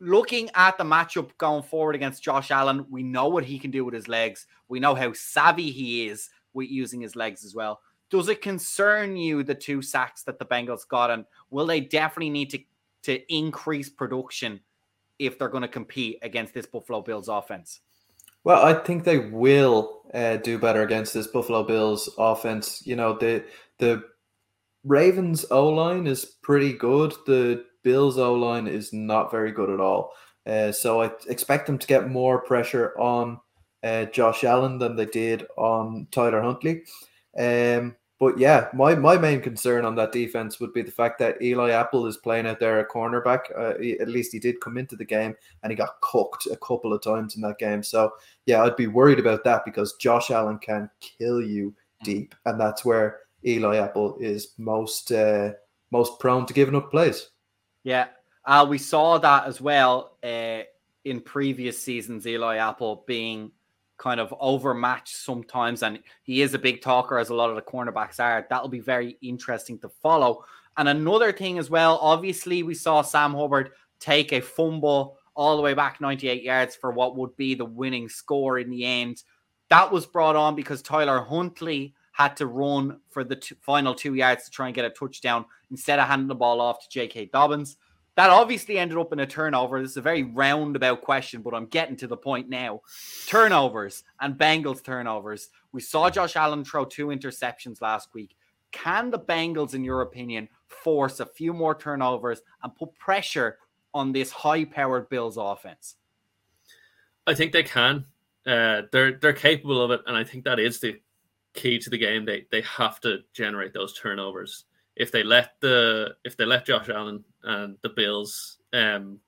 Looking at the matchup going forward against Josh Allen, we know what he can do with his legs. We know how savvy he is with using his legs as well. Does it concern you the two sacks that the Bengals got, and will they definitely need to to increase production if they're going to compete against this Buffalo Bills offense? Well, I think they will uh, do better against this Buffalo Bills offense. You know, the the Ravens O line is pretty good. The Bills O line is not very good at all. Uh, so I expect them to get more pressure on uh, Josh Allen than they did on Tyler Huntley. Um, But yeah, my, my main concern on that defense would be the fact that Eli Apple is playing out there at cornerback. Uh, he, at least he did come into the game and he got cooked a couple of times in that game. So yeah, I'd be worried about that because Josh Allen can kill you deep, and that's where Eli Apple is most uh, most prone to giving up plays. Yeah, uh, we saw that as well uh, in previous seasons. Eli Apple being kind of overmatched sometimes, and he is a big talker, as a lot of the cornerbacks are. That'll be very interesting to follow. And another thing as well, obviously, we saw Sam Hubbard take a fumble all the way back 98 yards for what would be the winning score in the end. That was brought on because Tyler Huntley had to run for the final two yards to try and get a touchdown instead of handing the ball off to J.K. Dobbins. That obviously ended up in a turnover. This is a very roundabout question, but I'm getting to the point now. Turnovers and Bengals turnovers. We saw Josh Allen throw two interceptions last week. Can the Bengals, in your opinion, force a few more turnovers and put pressure on this high-powered Bills offense? I think they can. Uh, they're they're capable of it, and I think that is the key to the game. They they have to generate those turnovers. If they let the if they let Josh Allen and the Bills, um,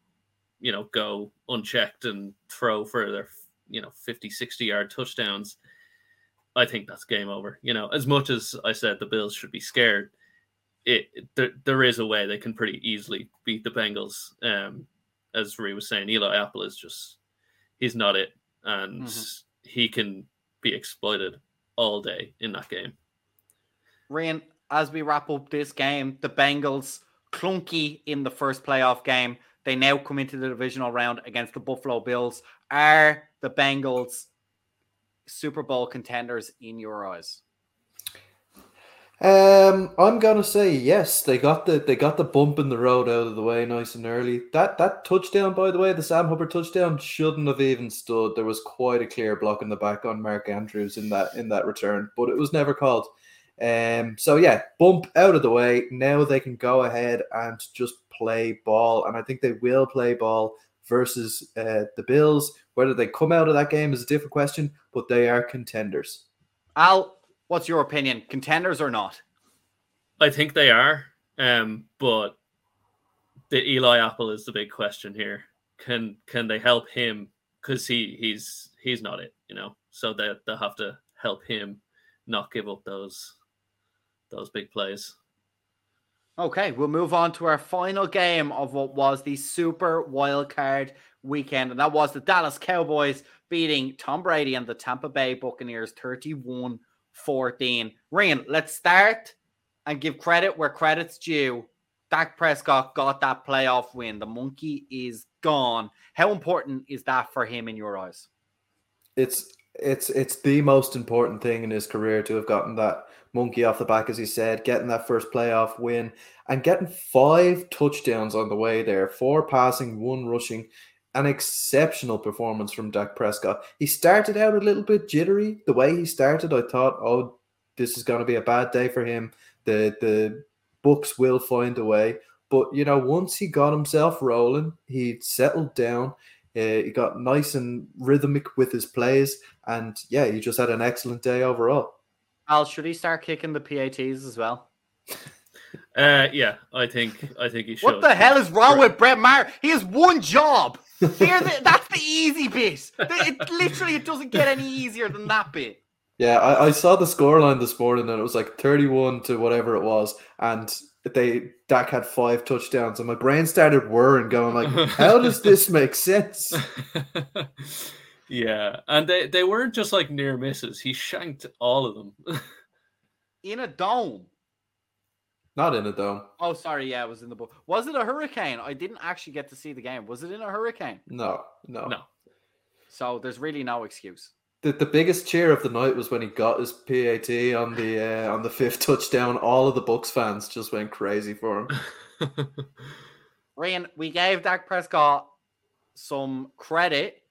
you know, go unchecked and throw for their you know 50, 60 yard touchdowns, I think that's game over. You know, as much as I said the Bills should be scared, it there, there is a way they can pretty easily beat the Bengals. Um, as Ree was saying, Eli Apple is just he's not it, and mm-hmm. he can be exploited all day in that game. Rian, as we wrap up this game, the Bengals clunky in the first playoff game. They now come into the divisional round against the Buffalo Bills. Are the Bengals Super Bowl contenders in your eyes? Um, I'm gonna say yes. They got the they got the bump in the road out of the way nice and early. That that touchdown, by the way, the Sam Hubbard touchdown shouldn't have even stood. There was quite a clear block in the back on Mark Andrews in that in that return, but it was never called. Um, so yeah, bump out of the way. Now they can go ahead and just play ball, and I think they will play ball versus uh, the Bills. Whether they come out of that game is a different question, but they are contenders. Al, What's your opinion? Contenders or not? I think they are. Um, but the Eli Apple is the big question here. Can can they help him? Because he he's he's not it, you know. So they they'll have to help him not give up those those big plays. Okay, we'll move on to our final game of what was the Super Wild Card weekend, and that was the Dallas Cowboys beating Tom Brady and the Tampa Bay Buccaneers 31 14. Rian, let's start and give credit where credit's due. Dak Prescott got that playoff win. The monkey is gone. How important is that for him in your eyes? It's it's it's the most important thing in his career to have gotten that monkey off the back, as he said, getting that first playoff win and getting five touchdowns on the way there, four passing, one rushing an exceptional performance from Dak Prescott. He started out a little bit jittery. The way he started, I thought, oh, this is going to be a bad day for him. The the books will find a way. But you know, once he got himself rolling, he settled down. Uh, he got nice and rhythmic with his plays, and yeah, he just had an excellent day overall. Al, should he start kicking the PATs as well? [laughs] Uh, yeah, I think I think he should. What the hell is wrong with Brett Maher? He has one job. Here, [laughs] that's the easy bit. It, literally, it doesn't get any easier than that bit. Yeah, I, I saw the scoreline this morning, and it was like thirty-one to whatever it was, and they Dak had five touchdowns, and my brain started whirring, going like, [laughs] "How does this make sense?" Yeah, and they they weren't just like near misses; he shanked all of them [laughs] in a dome. Not in a dome. Oh, sorry. Yeah, it was in the book. Was it a hurricane? I didn't actually get to see the game. Was it in a hurricane? No, no, no. So there's really no excuse. The, the biggest cheer of the night was when he got his PAT on the uh, on the fifth touchdown. All of the Bucs fans just went crazy for him. [laughs] Ryan, we gave Dak Prescott some credit,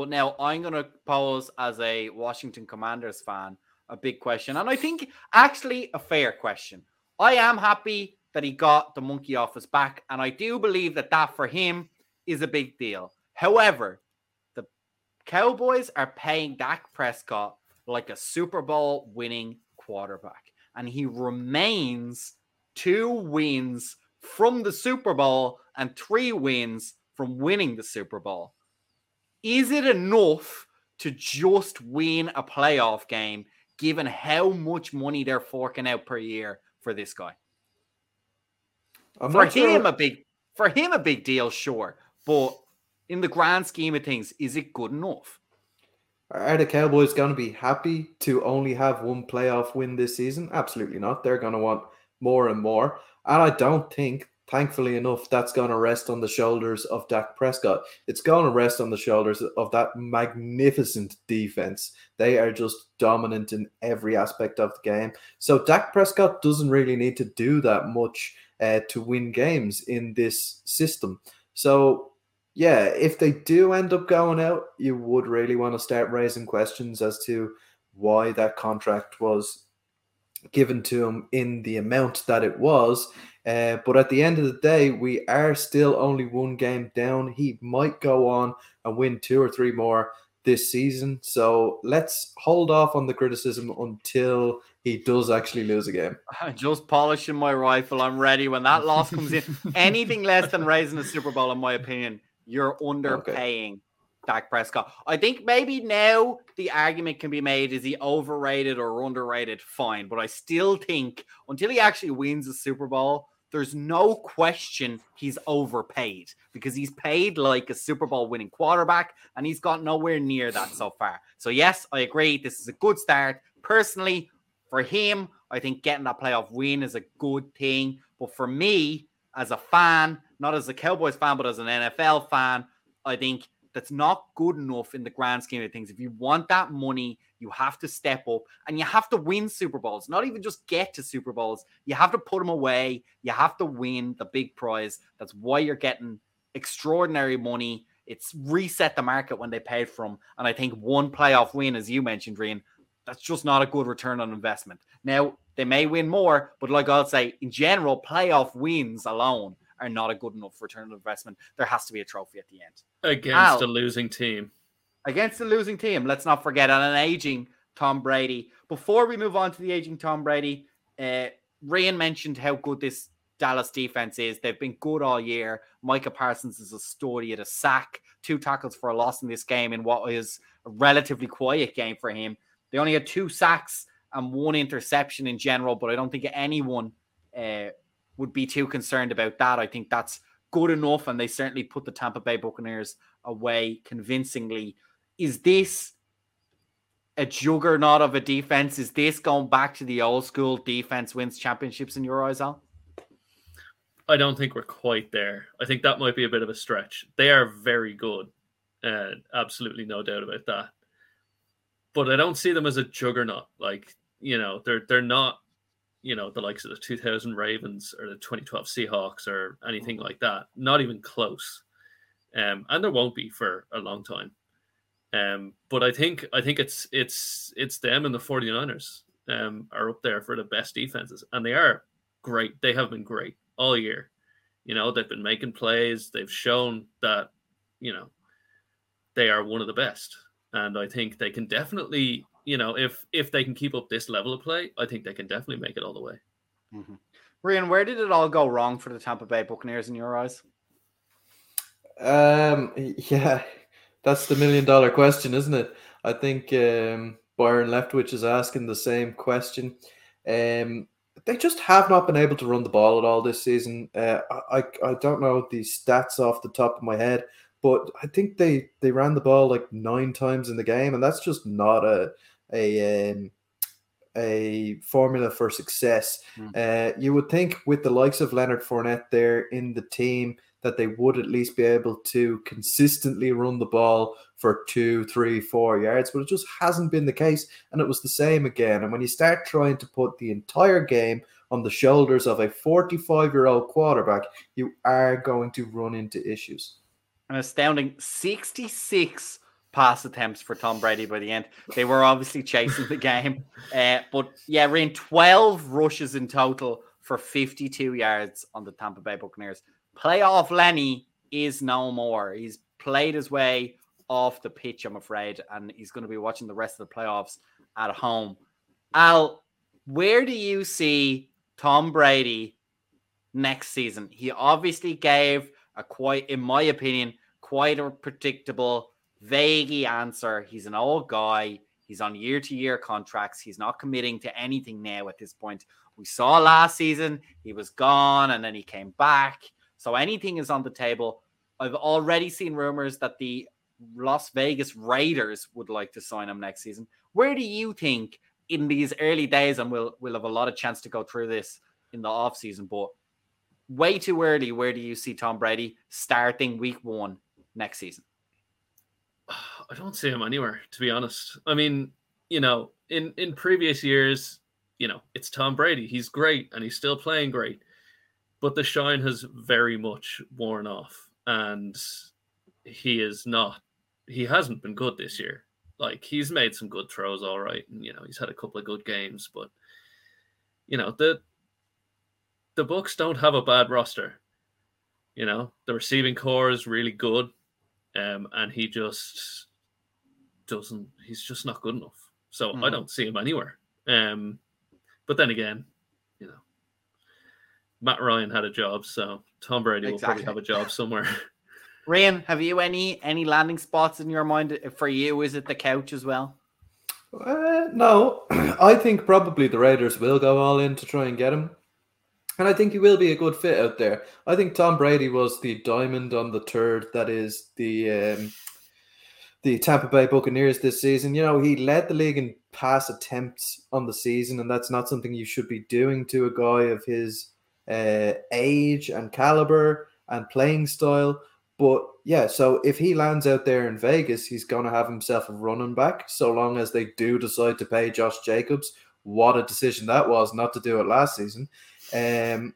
but now I'm going to pose as a Washington Commanders fan a big question, and I think actually a fair question. I am happy that he got the monkey off his back, and I do believe that that for him is a big deal. However, the Cowboys are paying Dak Prescott like a Super Bowl winning quarterback. and he remains two wins from the Super Bowl and three wins from winning the Super Bowl. Is it enough to just win a playoff game given how much money they're forking out per year for this guy? I'm for him sure. a big for him a big deal, sure. But in the grand scheme of things, is it good enough? Are the Cowboys going to be happy to only have one playoff win this season? Absolutely not. They're going to want more and more. And I don't think, thankfully enough, that's going to rest on the shoulders of Dak Prescott. It's going to rest on the shoulders of that magnificent defense. They are just dominant in every aspect of the game. So Dak Prescott doesn't really need to do that much uh, to win games in this system. So yeah, if they do end up going out, you would really want to start raising questions as to why that contract was given to him in the amount that it was. Uh, but at the end of the day, we are still only one game down. He might go on and win two or three more this season. So let's hold off on the criticism until he does actually lose a game. I'm [laughs] just polishing my rifle. I'm ready when that loss comes in. [laughs] Anything less than raising the Super Bowl, in my opinion, you're underpaying Dak Prescott. I think maybe now the argument can be made is he overrated or underrated? Fine. But I still think until he actually wins the Super Bowl, there's no question he's overpaid because he's paid like a Super Bowl winning quarterback and he's got nowhere near that so far. So, yes, I agree. This is a good start. Personally, for him, I think getting that playoff win is a good thing. But for me, as a fan, not as a Cowboys fan, but as an NFL fan, I think that's not good enough in the grand scheme of things. If you want that money, you have to step up and you have to win Super Bowls, not even just get to Super Bowls. You have to put them away. You have to win the big prize. That's why you're getting extraordinary money. It's reset the market when they paid from. And I think one playoff win, as you mentioned, Reen, that's just not a good return on investment. Now, they may win more, but like I'll say, in general, playoff wins alone are not a good enough return on investment. There has to be a trophy at the end. Against Al. a losing team. Against the losing team, let's not forget, and an aging Tom Brady. Before we move on to the aging Tom Brady, uh, Ryan mentioned how good this Dallas defense is. They've been good all year. Micah Parsons is a story at a sack, two tackles for a loss in this game in what is a relatively quiet game for him. They only had two sacks and one interception in general, but I don't think anyone uh, would be too concerned about that. I think that's good enough, and they certainly put the Tampa Bay Buccaneers away convincingly. Is this a juggernaut of a defense? Is this going back to the old school defense wins championships in your eyes, Al? I don't think we're quite there. I think that might be a bit of a stretch. They are very good. Uh, absolutely no doubt about that. But I don't see them as a juggernaut. Like, you know, they're they're not, you know, the likes of the 2000 Ravens or the 2012 Seahawks or anything like that. Not even close. Um, and there won't be for a long time. Um, but I think I think it's it's it's them and the 49ers um, are up there for the best defenses. And they are great. They have been great all year. You know, they've been making plays. They've shown that, you know, they are one of the best. And I think they can definitely, you know, if if they can keep up this level of play, I think they can definitely make it all the way. Mm-hmm. Ryan, where did it all go wrong for the Tampa Bay Buccaneers in your eyes? Um, [laughs] yeah, that's the million dollar question, isn't it? I think um, Byron Leftwich is asking the same question. Um, they just have not been able to run the ball at all this season. Uh, I I don't know the stats off the top of my head, but I think they they ran the ball like nine times in the game, and that's just not a a um, a formula for success. Mm. Uh, you would think with the likes of Leonard Fournette there in the team that they would at least be able to consistently run the ball for two, three, four yards, but it just hasn't been the case. And it was the same again. And when you start trying to put the entire game on the shoulders of a 45 year old quarterback, you are going to run into issues. An astounding 66 pass attempts for Tom Brady by the end. They were obviously chasing the game. [laughs] Uh, but yeah, ran 12 rushes in total for 52 yards on the Tampa Bay Buccaneers. Playoff Lenny is no more. He's played his way off the pitch, I'm afraid, and he's going to be watching the rest of the playoffs at home. Al, Where do you see Tom Brady next season? He obviously gave a quite, in my opinion, quite a predictable, vague answer. He's an old guy. He's on year to year contracts. He's not committing to anything now at this point. We saw last season he was gone and then he came back. So anything is on the table. I've already seen rumors that the Las Vegas Raiders would like to sign him next season. Where do you think in these early days, and we'll we'll have a lot of chance to go through this in the off season, but way too early, where do you see Tom Brady starting week one next season? I don't see him anywhere, to be honest. I mean, you know, in in previous years, you know, it's Tom Brady. He's great and he's still playing great, but the shine has very much worn off, and he is not. He hasn't been good this year. Like he's made some good throws, all right, and you know he's had a couple of good games, but you know the the Bucs don't have a bad roster. You know the receiving corps is really good, um, and he just doesn't. He's just not good enough. So mm. I don't see him anywhere. Um, but then again, you know, Matt Ryan had a job, so Tom Brady exactly. will probably have a job somewhere. [laughs] [laughs] Ryan, have you any any landing spots in your mind for you? Is it the couch as well? Uh, no, [clears throat] I think probably the Raiders will go all in to try and get him. And I think he will be a good fit out there. I think Tom Brady was the diamond on the turd that is the um, the Tampa Bay Buccaneers this season. You know, he led the league in pass attempts on the season, and that's not something you should be doing to a guy of his uh, age and caliber and playing style. But yeah, so if he lands out there in Vegas, he's going to have himself a running back. So long as they do decide to pay Josh Jacobs, what a decision that was not to do it last season. Um,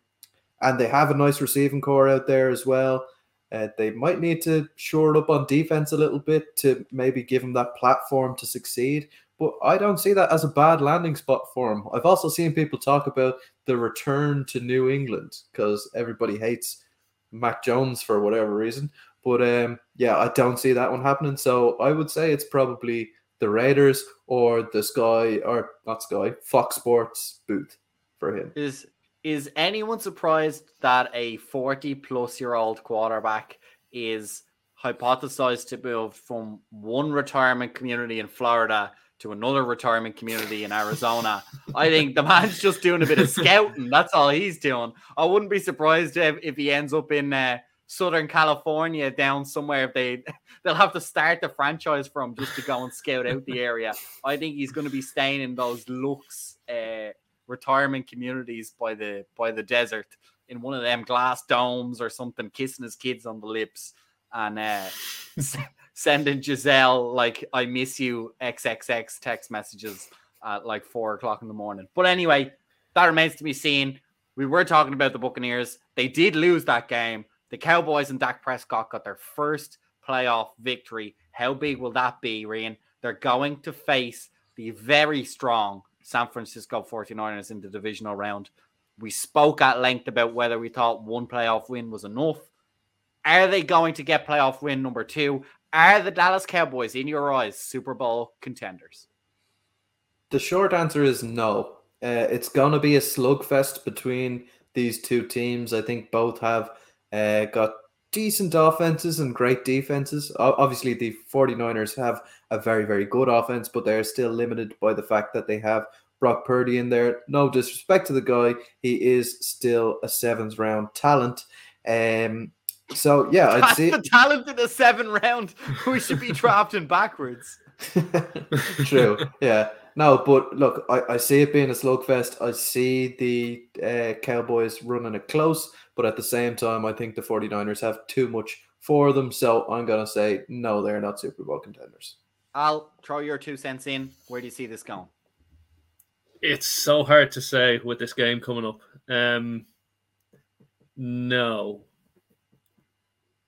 and they have a nice receiving corps out there as well. Uh, they might need to shore it up on defense a little bit to maybe give him that platform to succeed. But I don't see that as a bad landing spot for him. I've also seen people talk about the return to New England because everybody hates Mac Jones for whatever reason. But um, yeah, I don't see that one happening. So I would say it's probably the Raiders or the Sky or not Sky Fox Sports booth for him. Is is anyone surprised that a 40 plus year old quarterback is hypothesized to move from one retirement community in Florida to another retirement community in Arizona? I think the man's just doing a bit of scouting. That's all he's doing. I wouldn't be surprised if, if he ends up in uh, Southern California down somewhere. If they [laughs] they'll have to start the franchise from just to go and scout out the area. I think he's going to be staying in those looks. Uh, retirement communities by the by the desert in one of them glass domes or something, kissing his kids on the lips and uh, [laughs] sending Gisele like "I miss you" XXX text messages at like four o'clock in the morning. But anyway, that remains to be seen. We were talking about the Buccaneers. They did lose that game. The Cowboys and Dak Prescott got their first playoff victory. How big will that be, Ryan? They're going to face the very strong San Francisco 49ers in the divisional round. We spoke at length about whether we thought one playoff win was enough. Are they going to get playoff win number two? Are the Dallas Cowboys, in your eyes, Super Bowl contenders? The short answer is no. Uh, it's going to be a slugfest between these two teams. I think both have uh, got decent offenses and great defenses. Obviously, the 49ers have a very, very good offense, but they're still limited by the fact that they have Brock Purdy in there. No disrespect to the guy, he is still a seventh round talent. Um, so yeah, I'd That's say the talent in the seventh round. [laughs] We should be drafting backwards. [laughs] True. Yeah. No, but look, I, I see it being a slugfest. I see the uh, Cowboys running it close, but at the same time, I think the 49ers have too much for them. So I'm going to say, no, they're not Super Bowl contenders. I'll throw your two cents in. Where do you see this going? It's so hard to say with this game coming up. Um, no.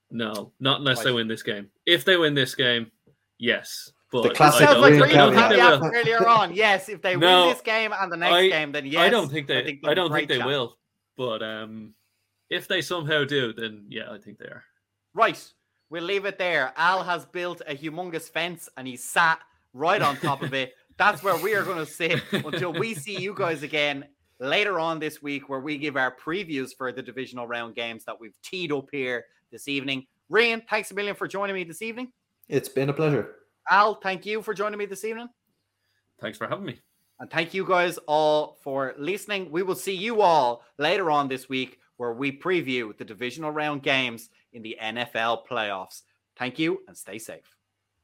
No, not unless they win this game. If they win this game, yes. But the classic sounds like Reno had the earlier on. Yes, if they no, win this game and the next I, game, then yes. I don't think they. I, think I don't think they will. But um, if they somehow do, then yeah, I think they are. Right. We'll leave it there. Al has built a humongous fence and he sat right on top of it. [laughs] That's where we are going to sit until we see you guys again later on this week, where we give our previews for the divisional round games that we've teed up here this evening. Ryan, thanks a million for joining me this evening. It's been a pleasure. Al, thank you for joining me this evening. Thanks for having me. And thank you guys all for listening. We will see you all later on this week where we preview the divisional round games in the NFL playoffs. Thank you and stay safe.